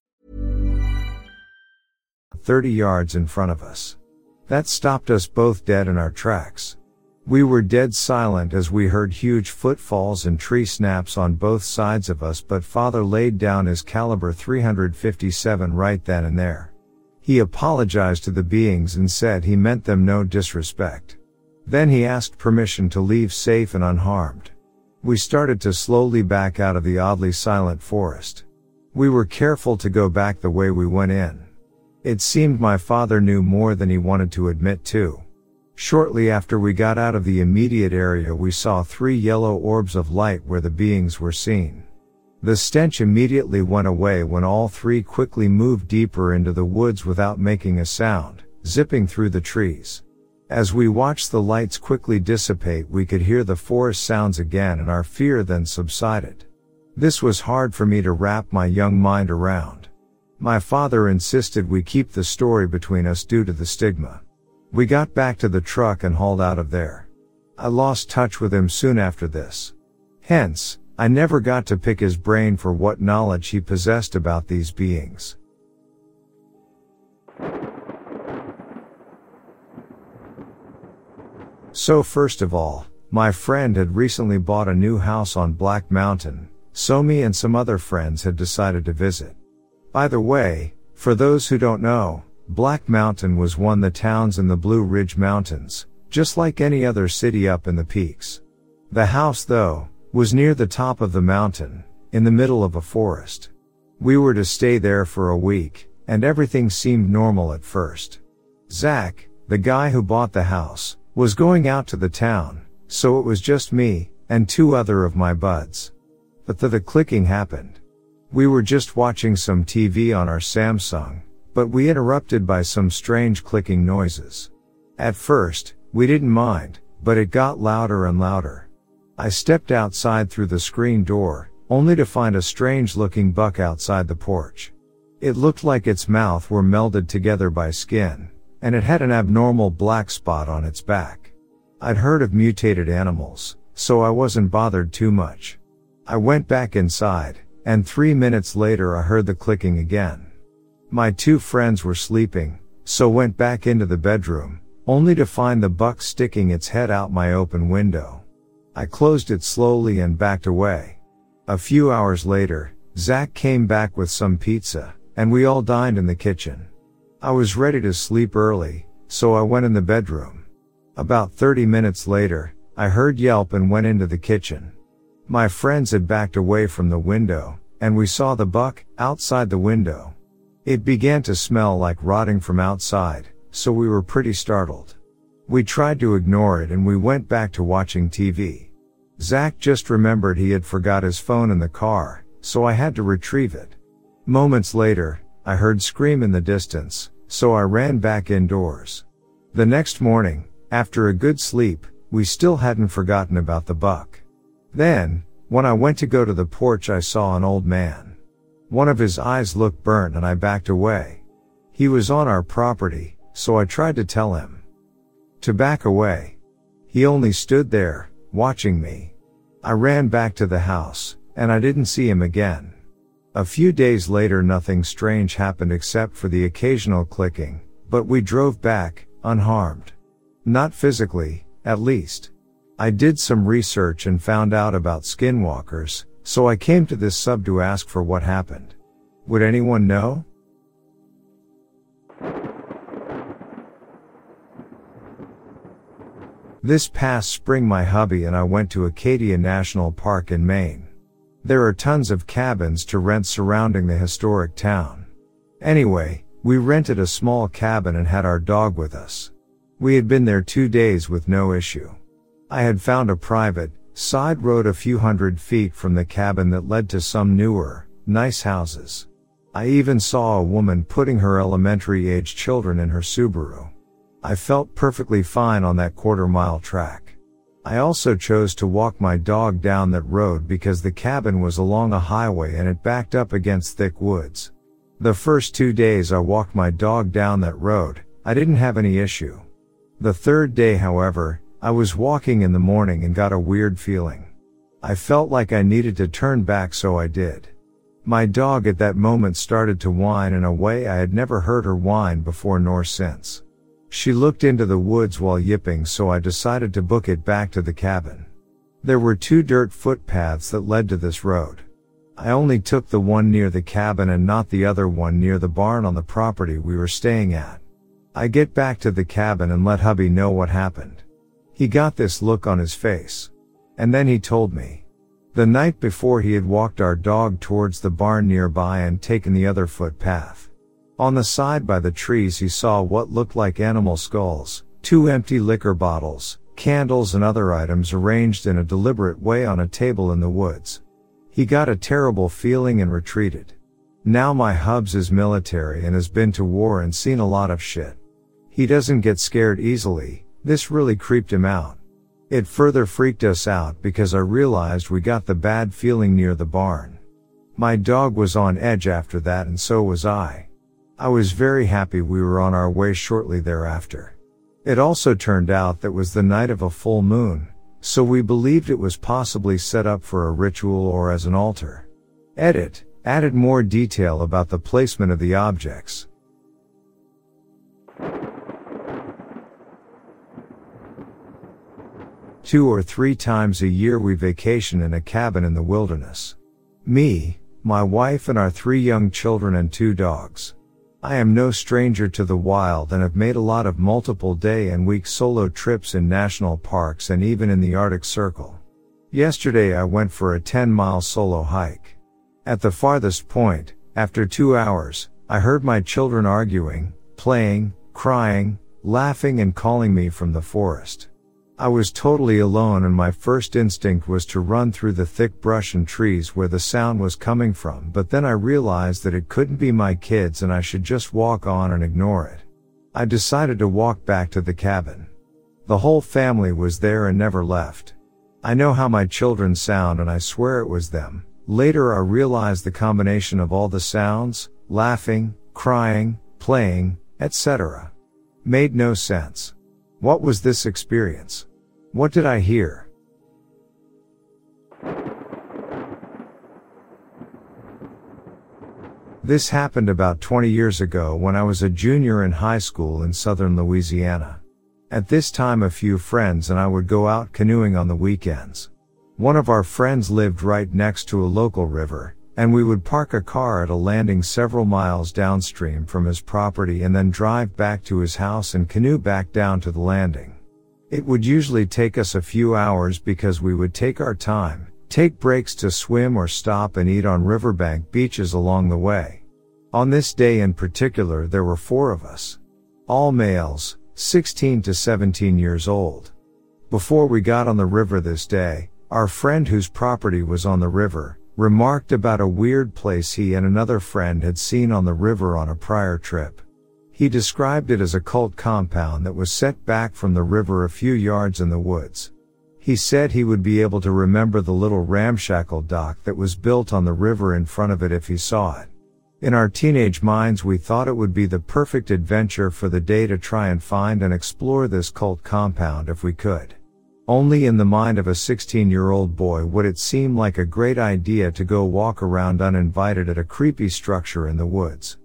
30 yards in front of us. That stopped us both dead in our tracks. We were dead silent as we heard huge footfalls and tree snaps on both sides of us but father laid down his caliber 357 right then and there. He apologized to the beings and said he meant them no disrespect. Then he asked permission to leave safe and unharmed. We started to slowly back out of the oddly silent forest. We were careful to go back the way we went in. It seemed my father knew more than he wanted to admit to. Shortly after we got out of the immediate area we saw three yellow orbs of light where the beings were seen. The stench immediately went away when all three quickly moved deeper into the woods without making a sound, zipping through the trees. As we watched the lights quickly dissipate, we could hear the forest sounds again and our fear then subsided. This was hard for me to wrap my young mind around. My father insisted we keep the story between us due to the stigma. We got back to the truck and hauled out of there. I lost touch with him soon after this. Hence, I never got to pick his brain for what knowledge he possessed about these beings. So first of all, my friend had recently bought a new house on Black Mountain, so me and some other friends had decided to visit. By the way, for those who don't know, Black Mountain was one of the towns in the Blue Ridge Mountains, just like any other city up in the peaks. The house though, was near the top of the mountain, in the middle of a forest. We were to stay there for a week, and everything seemed normal at first. Zach, the guy who bought the house, was going out to the town, so it was just me, and two other of my buds. But the, the clicking happened. We were just watching some TV on our Samsung, but we interrupted by some strange clicking noises. At first, we didn't mind, but it got louder and louder. I stepped outside through the screen door, only to find a strange looking buck outside the porch. It looked like its mouth were melded together by skin, and it had an abnormal black spot on its back. I'd heard of mutated animals, so I wasn't bothered too much. I went back inside, and three minutes later I heard the clicking again. My two friends were sleeping, so went back into the bedroom, only to find the buck sticking its head out my open window. I closed it slowly and backed away. A few hours later, Zach came back with some pizza, and we all dined in the kitchen. I was ready to sleep early, so I went in the bedroom. About 30 minutes later, I heard yelp and went into the kitchen. My friends had backed away from the window, and we saw the buck outside the window. It began to smell like rotting from outside, so we were pretty startled. We tried to ignore it and we went back to watching TV. Zach just remembered he had forgot his phone in the car, so I had to retrieve it. Moments later, I heard scream in the distance, so I ran back indoors. The next morning, after a good sleep, we still hadn't forgotten about the buck. Then, when I went to go to the porch I saw an old man. One of his eyes looked burnt and I backed away. He was on our property, so I tried to tell him to back away. He only stood there, watching me. I ran back to the house, and I didn't see him again. A few days later nothing strange happened except for the occasional clicking, but we drove back, unharmed. Not physically, at least. I did some research and found out about skinwalkers, so I came to this sub to ask for what happened. Would anyone know? This past spring my hubby and I went to Acadia National Park in Maine. There are tons of cabins to rent surrounding the historic town. Anyway, we rented a small cabin and had our dog with us. We had been there two days with no issue. I had found a private, side road a few hundred feet from the cabin that led to some newer, nice houses. I even saw a woman putting her elementary age children in her Subaru. I felt perfectly fine on that quarter mile track. I also chose to walk my dog down that road because the cabin was along a highway and it backed up against thick woods. The first two days I walked my dog down that road, I didn't have any issue. The third day, however, I was walking in the morning and got a weird feeling. I felt like I needed to turn back so I did. My dog at that moment started to whine in a way I had never heard her whine before nor since. She looked into the woods while yipping so I decided to book it back to the cabin. There were two dirt footpaths that led to this road. I only took the one near the cabin and not the other one near the barn on the property we were staying at. I get back to the cabin and let hubby know what happened. He got this look on his face. And then he told me. The night before he had walked our dog towards the barn nearby and taken the other footpath. On the side by the trees he saw what looked like animal skulls, two empty liquor bottles, candles and other items arranged in a deliberate way on a table in the woods. He got a terrible feeling and retreated. Now my hubs is military and has been to war and seen a lot of shit. He doesn't get scared easily, this really creeped him out. It further freaked us out because I realized we got the bad feeling near the barn. My dog was on edge after that and so was I. I was very happy we were on our way shortly thereafter. It also turned out that was the night of a full moon, so we believed it was possibly set up for a ritual or as an altar. Edit, added more detail about the placement of the objects. Two or three times a year we vacation in a cabin in the wilderness. Me, my wife and our three young children and two dogs. I am no stranger to the wild and have made a lot of multiple day and week solo trips in national parks and even in the Arctic Circle. Yesterday I went for a 10 mile solo hike. At the farthest point, after two hours, I heard my children arguing, playing, crying, laughing and calling me from the forest. I was totally alone and my first instinct was to run through the thick brush and trees where the sound was coming from, but then I realized that it couldn't be my kids and I should just walk on and ignore it. I decided to walk back to the cabin. The whole family was there and never left. I know how my children sound and I swear it was them, Later I realized the combination of all the sounds, laughing, crying, playing, etc. made no sense. What was this experience? What did I hear? This happened about 20 years ago when I was a junior in high school in southern Louisiana. At this time a few friends and I would go out canoeing on the weekends. One of our friends lived right next to a local river, and we would park a car at a landing several miles downstream from his property and then drive back to his house and canoe back down to the landing. It would usually take us a few hours because we would take our time, take breaks to swim or stop and eat on riverbank beaches along the way. On this day in particular there were four of us. All males, 16 to 17 years old. Before we got on the river this day, our friend whose property was on the river, remarked about a weird place he and another friend had seen on the river on a prior trip. He described it as a cult compound that was set back from the river a few yards in the woods. He said he would be able to remember the little ramshackle dock that was built on the river in front of it if he saw it. In our teenage minds we thought it would be the perfect adventure for the day to try and find and explore this cult compound if we could. Only in the mind of a 16 year old boy would it seem like a great idea to go walk around uninvited at a creepy structure in the woods.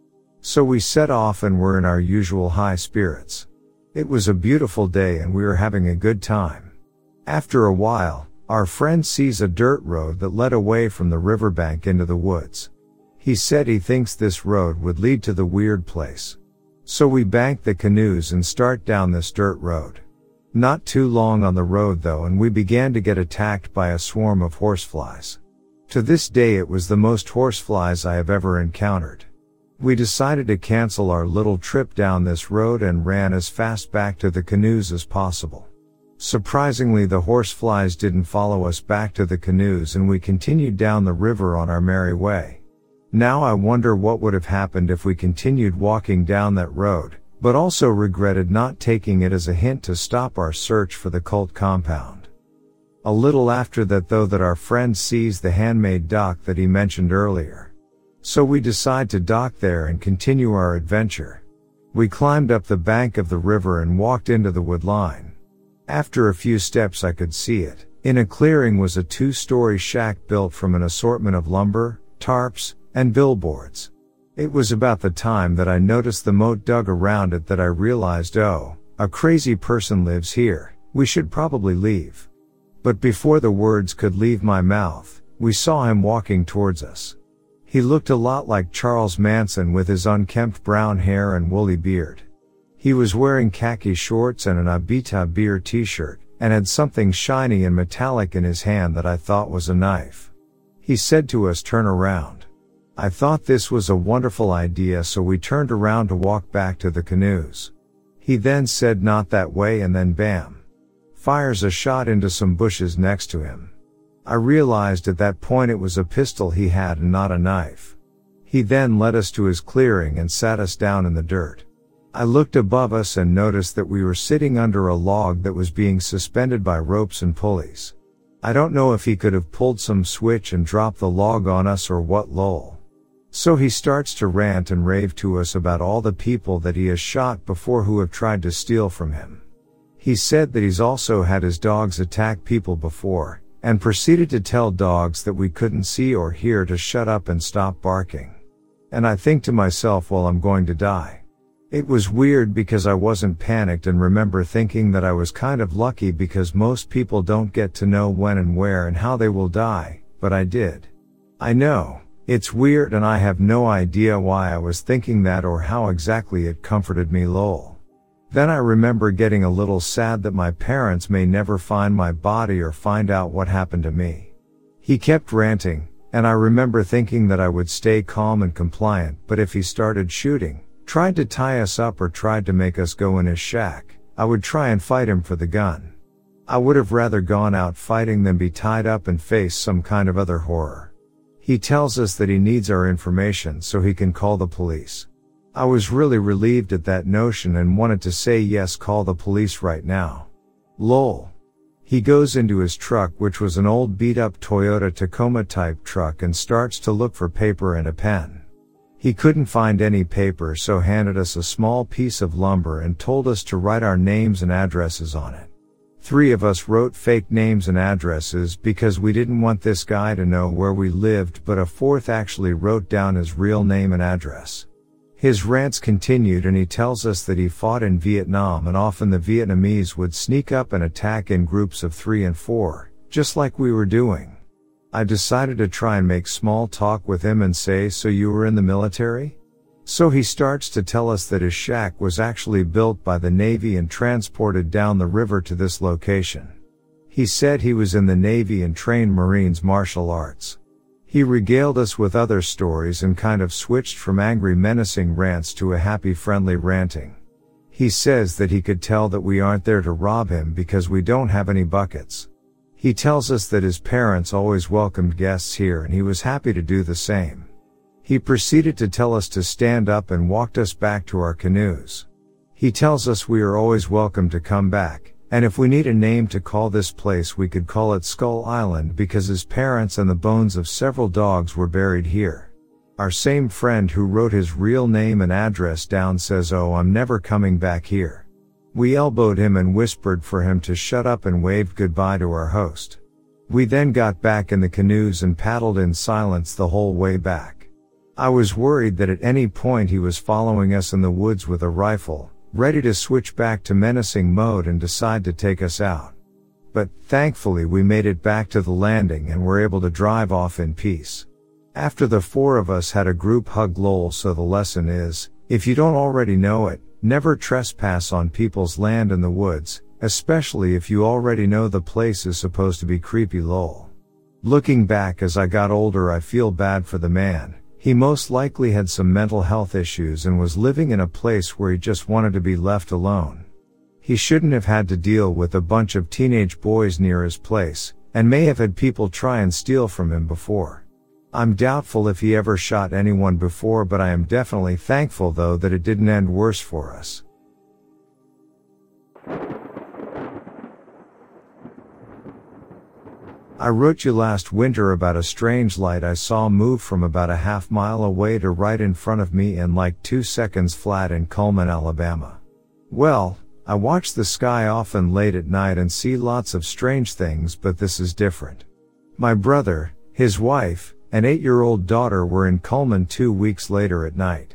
So we set off and were in our usual high spirits. It was a beautiful day and we were having a good time. After a while, our friend sees a dirt road that led away from the riverbank into the woods. He said he thinks this road would lead to the weird place. So we bank the canoes and start down this dirt road. Not too long on the road though and we began to get attacked by a swarm of horseflies. To this day it was the most horseflies I have ever encountered. We decided to cancel our little trip down this road and ran as fast back to the canoes as possible. Surprisingly, the horseflies didn't follow us back to the canoes and we continued down the river on our merry way. Now I wonder what would have happened if we continued walking down that road, but also regretted not taking it as a hint to stop our search for the cult compound. A little after that though that our friend sees the handmade dock that he mentioned earlier. So we decide to dock there and continue our adventure. We climbed up the bank of the river and walked into the wood line. After a few steps I could see it. In a clearing was a two-story shack built from an assortment of lumber, tarps, and billboards. It was about the time that I noticed the moat dug around it that I realized, oh, a crazy person lives here. We should probably leave. But before the words could leave my mouth, we saw him walking towards us. He looked a lot like Charles Manson with his unkempt brown hair and woolly beard. He was wearing khaki shorts and an Abita beer t-shirt, and had something shiny and metallic in his hand that I thought was a knife. He said to us turn around. I thought this was a wonderful idea so we turned around to walk back to the canoes. He then said not that way and then bam. Fires a shot into some bushes next to him. I realized at that point it was a pistol he had and not a knife. He then led us to his clearing and sat us down in the dirt. I looked above us and noticed that we were sitting under a log that was being suspended by ropes and pulleys. I don't know if he could have pulled some switch and dropped the log on us or what lol. So he starts to rant and rave to us about all the people that he has shot before who have tried to steal from him. He said that he's also had his dogs attack people before, and proceeded to tell dogs that we couldn't see or hear to shut up and stop barking. And I think to myself, well, I'm going to die. It was weird because I wasn't panicked and remember thinking that I was kind of lucky because most people don't get to know when and where and how they will die, but I did. I know, it's weird and I have no idea why I was thinking that or how exactly it comforted me lol. Then I remember getting a little sad that my parents may never find my body or find out what happened to me. He kept ranting, and I remember thinking that I would stay calm and compliant, but if he started shooting, tried to tie us up or tried to make us go in his shack, I would try and fight him for the gun. I would have rather gone out fighting than be tied up and face some kind of other horror. He tells us that he needs our information so he can call the police. I was really relieved at that notion and wanted to say yes call the police right now. Lol. He goes into his truck, which was an old beat up Toyota Tacoma type truck, and starts to look for paper and a pen. He couldn't find any paper, so handed us a small piece of lumber and told us to write our names and addresses on it. Three of us wrote fake names and addresses because we didn't want this guy to know where we lived, but a fourth actually wrote down his real name and address. His rants continued and he tells us that he fought in Vietnam and often the Vietnamese would sneak up and attack in groups of three and four, just like we were doing. I decided to try and make small talk with him and say, so you were in the military? So he starts to tell us that his shack was actually built by the Navy and transported down the river to this location. He said he was in the Navy and trained Marines martial arts. He regaled us with other stories and kind of switched from angry menacing rants to a happy friendly ranting. He says that he could tell that we aren't there to rob him because we don't have any buckets. He tells us that his parents always welcomed guests here and he was happy to do the same. He proceeded to tell us to stand up and walked us back to our canoes. He tells us we are always welcome to come back, and if we need a name to call this place we could call it Skull Island because his parents and the bones of several dogs were buried here. Our same friend who wrote his real name and address down says oh I'm never coming back here. We elbowed him and whispered for him to shut up and waved goodbye to our host. We then got back in the canoes and paddled in silence the whole way back. I was worried that at any point he was following us in the woods with a rifle, ready to switch back to menacing mode and decide to take us out. But thankfully we made it back to the landing and were able to drive off in peace. After the four of us had a group hug lol so the lesson is, if you don't already know it, never trespass on people's land in the woods, especially if you already know the place is supposed to be creepy lol. Looking back as I got older I feel bad for the man, he most likely had some mental health issues and was living in a place where he just wanted to be left alone. He shouldn't have had to deal with a bunch of teenage boys near his place, and may have had people try and steal from him before. I'm doubtful if he ever shot anyone before, but I am definitely thankful though that it didn't end worse for us. I wrote you last winter about a strange light I saw move from about a half mile away to right in front of me in like two seconds flat in Cullman, Alabama. Well, I watch the sky often late at night and see lots of strange things, but this is different. My brother, his wife, and eight year old daughter were in Cullman two weeks later at night.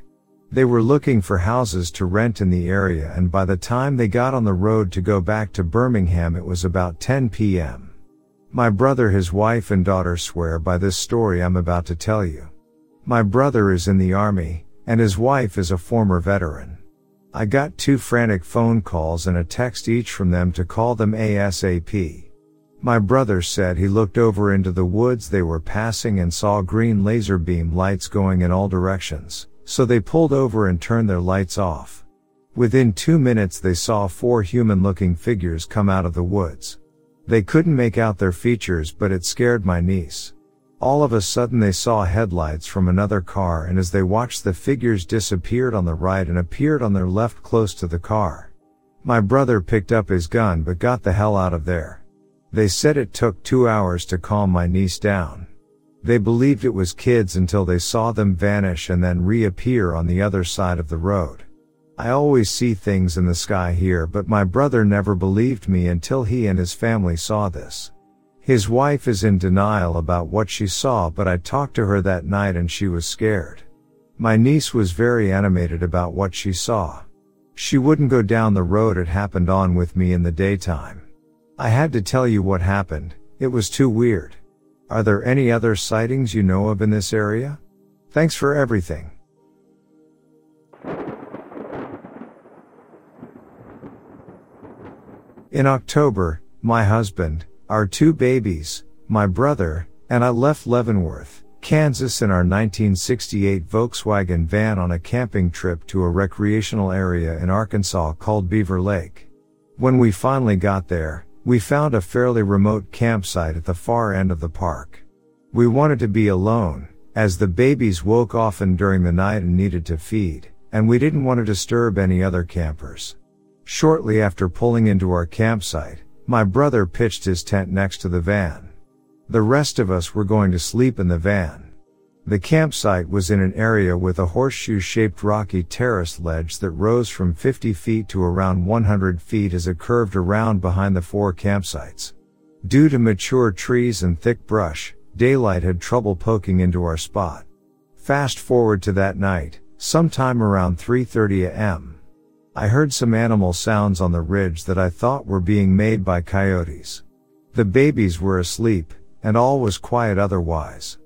They were looking for houses to rent in the area and by the time they got on the road to go back to Birmingham it was about 10 p.m. My brother, his wife and daughter swear by this story I'm about to tell you. My brother is in the army, and his wife is a former veteran. I got two frantic phone calls and a text each from them to call them ASAP. My brother said he looked over into the woods they were passing and saw green laser beam lights going in all directions, so they pulled over and turned their lights off. Within two minutes they saw four human looking figures come out of the woods. They couldn't make out their features, but it scared my niece. All of a sudden they saw headlights from another car and as they watched the figures disappeared on the right and appeared on their left close to the car. My brother picked up his gun but got the hell out of there. They said it took two hours to calm my niece down. They believed it was kids until they saw them vanish and then reappear on the other side of the road. I always see things in the sky here, but my brother never believed me until he and his family saw this. His wife is in denial about what she saw, but I talked to her that night and she was scared. My niece was very animated about what she saw. She wouldn't go down the road it happened on with me in the daytime. I had to tell you what happened, it was too weird. Are there any other sightings you know of in this area? Thanks for everything. In October, my husband, our two babies, my brother, and I left Leavenworth, Kansas in our 1968 Volkswagen van on a camping trip to a recreational area in Arkansas called Beaver Lake. When we finally got there, we found a fairly remote campsite at the far end of the park. We wanted to be alone, as the babies woke often during the night and needed to feed, and we didn't want to disturb any other campers. Shortly after pulling into our campsite, my brother pitched his tent next to the van. The rest of us were going to sleep in the van. The campsite was in an area with a horseshoe shaped rocky terrace ledge that rose from 50 feet to around 100 feet as it curved around behind the four campsites. Due to mature trees and thick brush, daylight had trouble poking into our spot. Fast forward to that night, sometime around 3.30 am. I heard some animal sounds on the ridge that I thought were being made by coyotes. The babies were asleep, and all was quiet otherwise.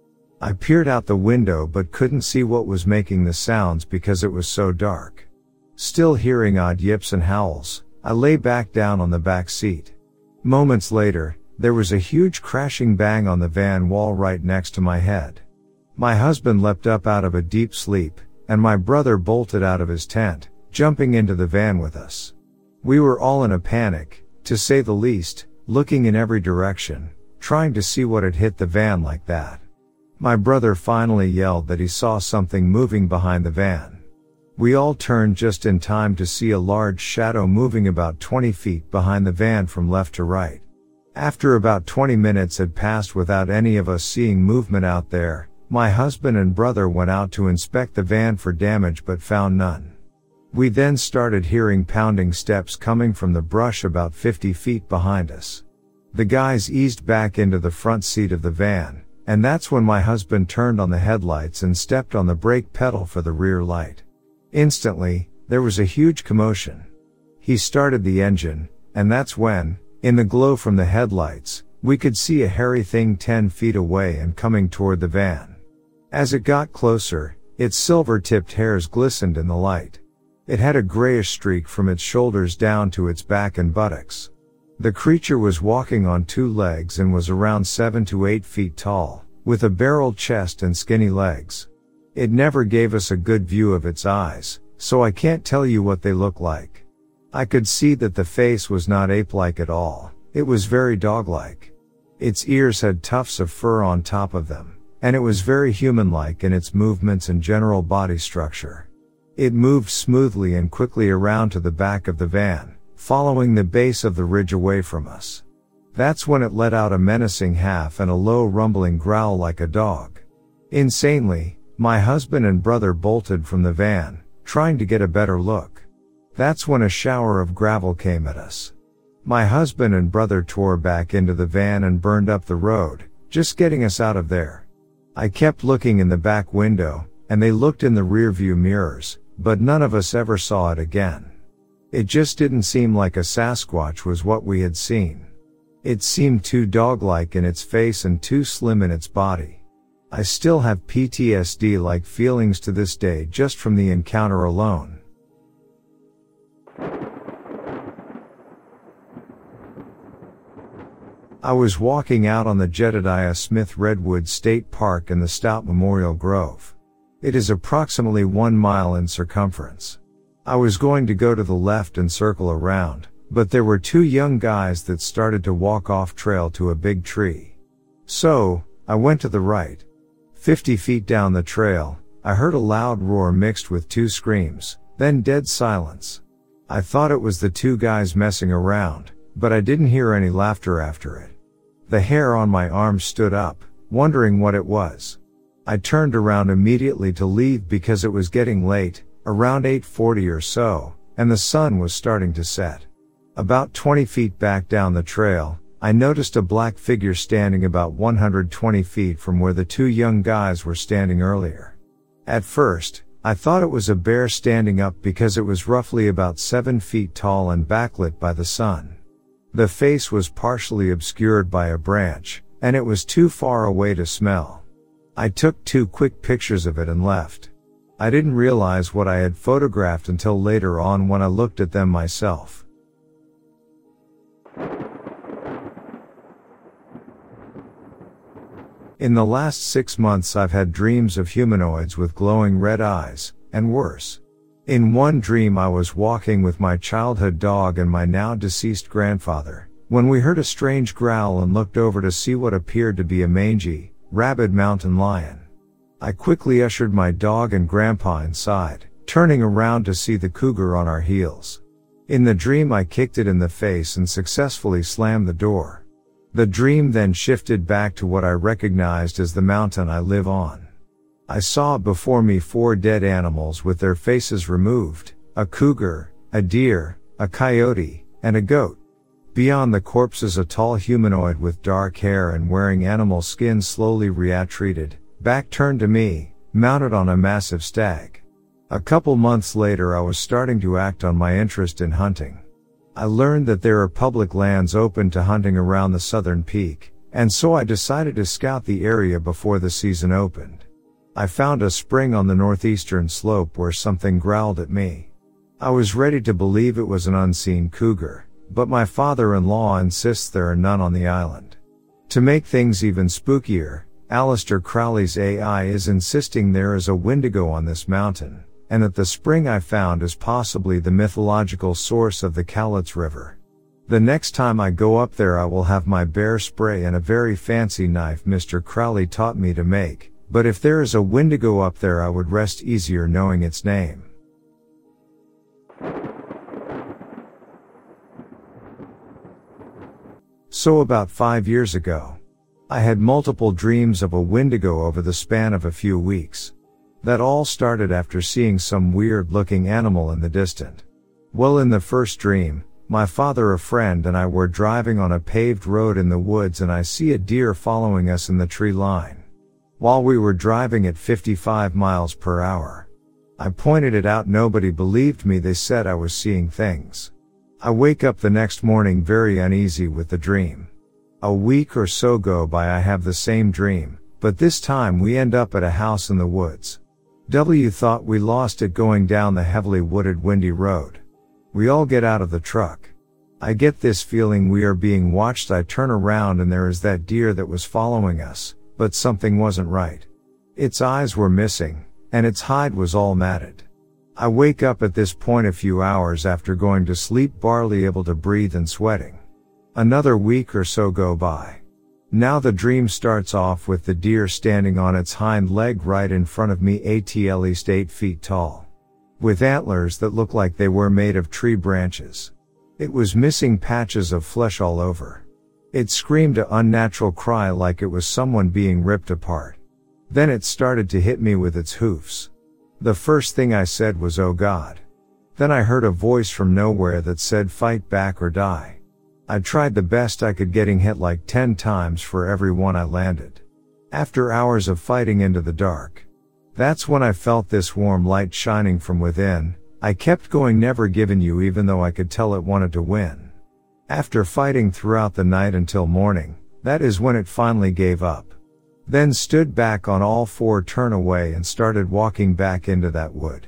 I peered out the window but couldn't see what was making the sounds because it was so dark. Still hearing odd yips and howls, I lay back down on the back seat. Moments later, there was a huge crashing bang on the van wall right next to my head. My husband leapt up out of a deep sleep, and my brother bolted out of his tent, jumping into the van with us. We were all in a panic, to say the least, looking in every direction, trying to see what had hit the van like that. My brother finally yelled that he saw something moving behind the van. We all turned just in time to see a large shadow moving about 20 feet behind the van from left to right. After about 20 minutes had passed without any of us seeing movement out there, my husband and brother went out to inspect the van for damage but found none. We then started hearing pounding steps coming from the brush about 50 feet behind us. The guys eased back into the front seat of the van, and that's when my husband turned on the headlights and stepped on the brake pedal for the rear light. Instantly, there was a huge commotion. He started the engine, and that's when, in the glow from the headlights, we could see a hairy thing 10 feet away and coming toward the van. As it got closer, its silver tipped hairs glistened in the light. It had a grayish streak from its shoulders down to its back and buttocks. The creature was walking on two legs and was around 7 to 8 feet tall, with a barrel chest and skinny legs. It never gave us a good view of its eyes, so I can't tell you what they look like. I could see that the face was not ape-like at all, it was very dog-like. Its ears had tufts of fur on top of them, and it was very human-like in its movements and general body structure. It moved smoothly and quickly around to the back of the van, following the base of the ridge away from us. That's when it let out a menacing half and a low rumbling growl like a dog. Insanely, my husband and brother bolted from the van, trying to get a better look. That's when a shower of gravel came at us. My husband and brother tore back into the van and burned up the road, just getting us out of there. I kept looking in the back window, and they looked in the rearview mirrors, but none of us ever saw it again. It just didn't seem like a Sasquatch was what we had seen. It seemed too dog-like in its face and too slim in its body. I still have PTSD like feelings to this day just from the encounter alone. I was walking out on the Jedediah Smith Redwood State Park in the Stout Memorial Grove. It is approximately one mile in circumference. I was going to go to the left and circle around, but there were two young guys that started to walk off trail to a big tree. So, I went to the right. 50 feet down the trail, I heard a loud roar mixed with two screams, then dead silence. I thought it was the two guys messing around, but I didn't hear any laughter after it. The hair on my arm stood up, wondering what it was. I turned around immediately to leave because it was getting late, around 840 or so, and the sun was starting to set. About 20 feet back down the trail, I noticed a black figure standing about 120 feet from where the two young guys were standing earlier. At first, I thought it was a bear standing up because it was roughly about 7 feet tall and backlit by the sun. The face was partially obscured by a branch, and it was too far away to smell. I took two quick pictures of it and left. I didn't realize what I had photographed until later on when I looked at them myself. In the last six months I've had dreams of humanoids with glowing red eyes, and worse. In one dream I was walking with my childhood dog and my now deceased grandfather, when we heard a strange growl and looked over to see what appeared to be a mangy, rabid mountain lion. I quickly ushered my dog and grandpa inside, turning around to see the cougar on our heels. In the dream I kicked it in the face and successfully slammed the door. The dream then shifted back to what I recognized as the mountain I live on. I saw before me four dead animals with their faces removed, a cougar, a deer, a coyote, and a goat. Beyond the corpses a tall humanoid with dark hair and wearing animal skin slowly retreated, back turned to me, mounted on a massive stag. A couple months later I was starting to act on my interest in hunting. I learned that there are public lands open to hunting around the southern peak, and so I decided to scout the area before the season opened. I found a spring on the northeastern slope where something growled at me. I was ready to believe it was an unseen cougar, but my father-in-law insists there are none on the island. To make things even spookier, Aleister Crowley's AI is insisting there is a wendigo on this mountain, and that the spring I found is possibly the mythological source of the Cowlitz River. The next time I go up there I will have my bear spray and a very fancy knife Mr. Crowley taught me to make, but if there is a Wendigo up there I would rest easier knowing its name. So about five years ago, I had multiple dreams of a Wendigo over the span of a few weeks. That all started after seeing some weird looking animal in the distant. Well in the first dream, my father a friend and I were driving on a paved road in the woods and I see a deer following us in the tree line. While we were driving at 55 miles per hour. I pointed it out nobody believed me they said I was seeing things. I wake up the next morning very uneasy with the dream. A week or so go by I have the same dream, but this time we end up at a house in the woods. W thought we lost it going down the heavily wooded windy road. We all get out of the truck. I get this feeling we are being watched I turn around and there is that deer that was following us, but something wasn't right. Its eyes were missing, and its hide was all matted. I wake up at this point a few hours after going to sleep barely able to breathe and sweating. Another week or so go by. Now the dream starts off with the deer standing on its hind leg right in front of me at least 8 feet tall. With antlers that look like they were made of tree branches. It was missing patches of flesh all over. It screamed a unnatural cry like it was someone being ripped apart. Then it started to hit me with its hoofs. The first thing I said was, Oh God. Then I heard a voice from nowhere that said, fight back or die. I tried the best I could getting hit like 10 times for every one I landed. After hours of fighting into the dark. That's when I felt this warm light shining from within. I kept going never giving you even though I could tell it wanted to win. After fighting throughout the night until morning, that is when it finally gave up. Then stood back on all four turn away and started walking back into that wood.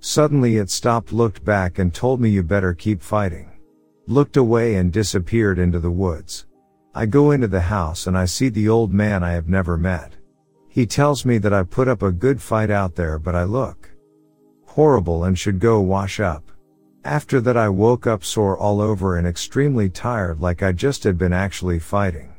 Suddenly it stopped looked back and told me you better keep fighting. Looked away and disappeared into the woods. I go into the house and I see the old man I have never met. He tells me that I put up a good fight out there but I look horrible and should go wash up. After that I woke up sore all over and extremely tired like I just had been actually fighting.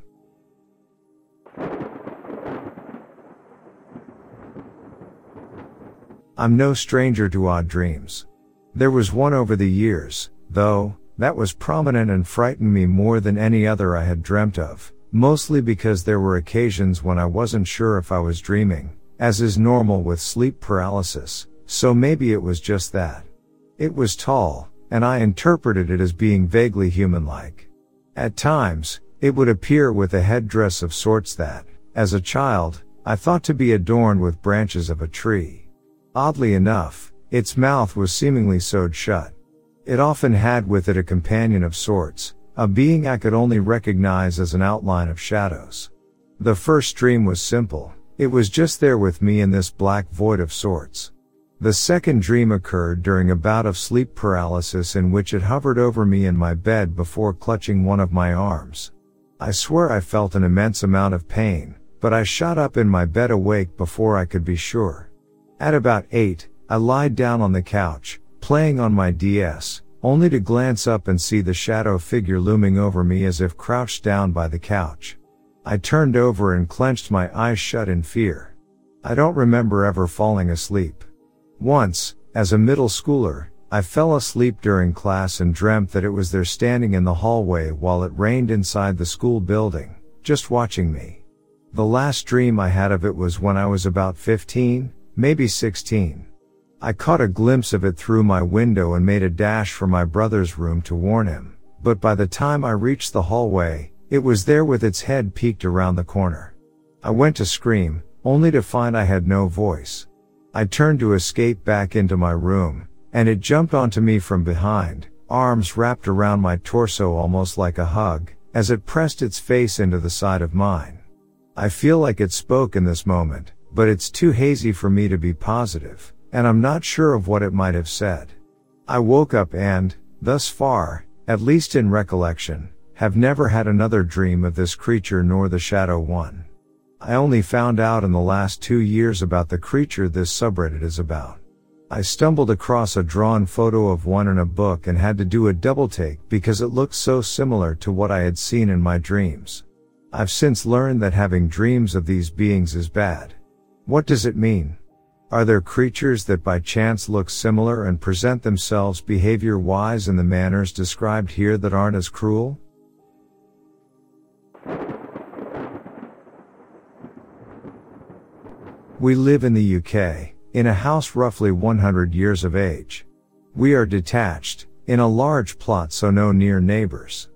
I'm no stranger to odd dreams. There was one over the years, though, that was prominent and frightened me more than any other I had dreamt of, mostly because there were occasions when I wasn't sure if I was dreaming, as is normal with sleep paralysis, so maybe it was just that. It was tall, and I interpreted it as being vaguely human-like. At times, it would appear with a headdress of sorts that, as a child, I thought to be adorned with branches of a tree. Oddly enough, its mouth was seemingly sewed shut. It often had with it a companion of sorts, a being I could only recognize as an outline of shadows. The first dream was simple, it was just there with me in this black void of sorts. The second dream occurred during a bout of sleep paralysis in which it hovered over me in my bed before clutching one of my arms. I swear I felt an immense amount of pain, but I shot up in my bed awake before I could be sure. At about 8, I lied down on the couch, playing on my DS, only to glance up and see the shadow figure looming over me as if crouched down by the couch. I turned over and clenched my eyes shut in fear. I don't remember ever falling asleep. Once, as a middle schooler, I fell asleep during class and dreamt that it was there standing in the hallway while it rained inside the school building, just watching me. The last dream I had of it was when I was about 15, maybe 16. I caught a glimpse of it through my window and made a dash for my brother's room to warn him, but by the time I reached the hallway, it was there with its head peeked around the corner. I went to scream, only to find I had no voice. I turned to escape back into my room, and it jumped onto me from behind, arms wrapped around my torso almost like a hug, as it pressed its face into the side of mine. I feel like it spoke in this moment, but it's too hazy for me to be positive, and I'm not sure of what it might have said. I woke up and, thus far, at least in recollection, have never had another dream of this creature nor the shadow one. I only found out in the last two years about the creature this subreddit is about. I stumbled across a drawn photo of one in a book and had to do a double take because it looked so similar to what I had seen in my dreams. I've since learned that having dreams of these beings is bad. What does it mean? Are there creatures that by chance look similar and present themselves behavior wise in the manners described here that aren't as cruel? We live in the UK, in a house roughly 100 years of age. We are detached, in a large plot so no near neighbors.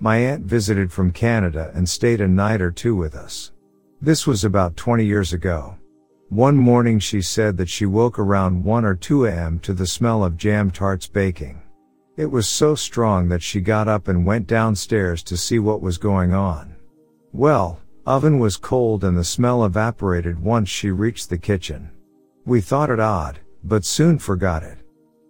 My aunt visited from Canada and stayed a night or two with us. This was about 20 years ago. One morning she said that she woke around 1 or 2 am to the smell of jam tarts baking. It was so strong that she got up and went downstairs to see what was going on. Well, oven was cold and the smell evaporated once she reached the kitchen. We thought it odd, but soon forgot it.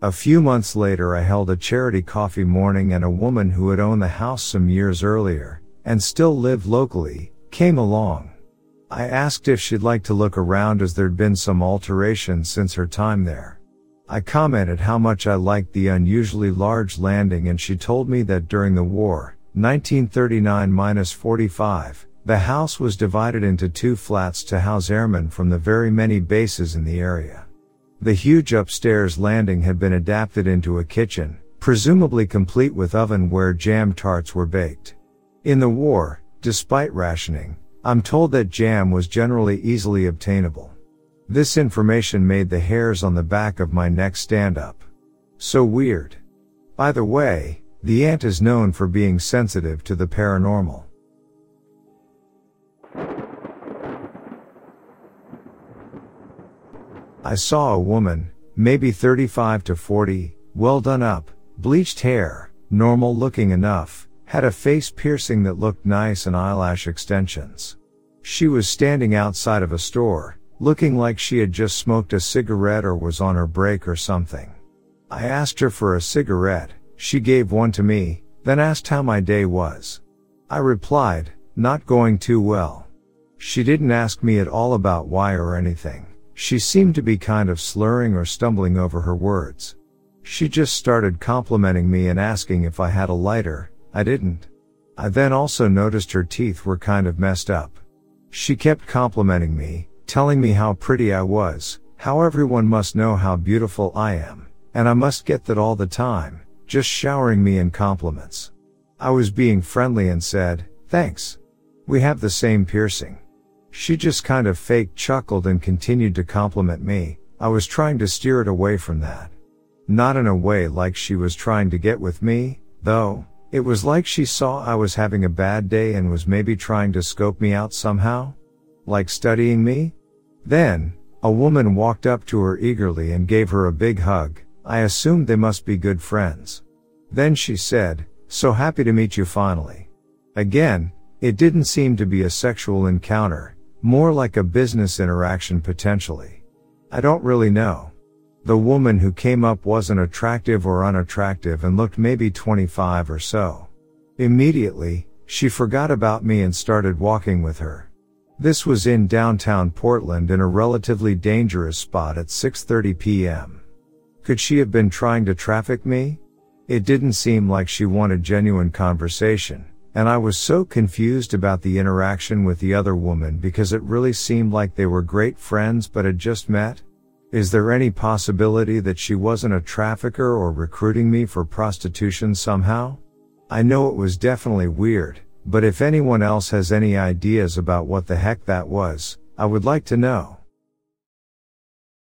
A few months later I held a charity coffee morning and a woman who had owned the house some years earlier, and still lived locally, came along. I asked if she'd like to look around as there'd been some alterations since her time there. I commented how much I liked the unusually large landing and she told me that during the war, 1939-45, the house was divided into two flats to house airmen from the very many bases in the area. The huge upstairs landing had been adapted into a kitchen, presumably complete with oven where jam tarts were baked. In the war, despite rationing, I'm told that jam was generally easily obtainable. This information made the hairs on the back of my neck stand up. So weird. By the way, the aunt is known for being sensitive to the paranormal. I saw a woman, maybe 35 to 40, well done up, bleached hair, normal looking enough, had a face piercing that looked nice and eyelash extensions. She was standing outside of a store, looking like she had just smoked a cigarette or was on her break or something. I asked her for a cigarette, she gave one to me, then asked how my day was. I replied, not going too well. She didn't ask me at all about why or anything. She seemed to be kind of slurring or stumbling over her words. She just started complimenting me and asking if I had a lighter. I didn't. I then also noticed her teeth were kind of messed up. She kept complimenting me, telling me how pretty I was, how everyone must know how beautiful I am, and I must get that all the time, just showering me in compliments. I was being friendly and said, thanks. We have the same piercing. She just kind of fake chuckled and continued to compliment me. I was trying to steer it away from that. Not in a way like she was trying to get with me, though. It was like she saw I was having a bad day and was maybe trying to scope me out somehow. Like studying me? Then, a woman walked up to her eagerly and gave her a big hug. I assumed they must be good friends. Then she said, so happy to meet you finally. Again, it didn't seem to be a sexual encounter, more like a business interaction potentially. I don't really know. The woman who came up wasn't attractive or unattractive and looked maybe 25 or so. Immediately, she forgot about me and started walking with her. This was in downtown Portland in a relatively dangerous spot at 6:30 p.m. Could she have been trying to traffic me? It didn't seem like she wanted genuine conversation and I was so confused about the interaction with the other woman because it really seemed like they were great friends but had just met. Is there any possibility that she wasn't a trafficker or recruiting me for prostitution somehow? I know it was definitely weird, but if anyone else has any ideas about what the heck that was, I would like to know.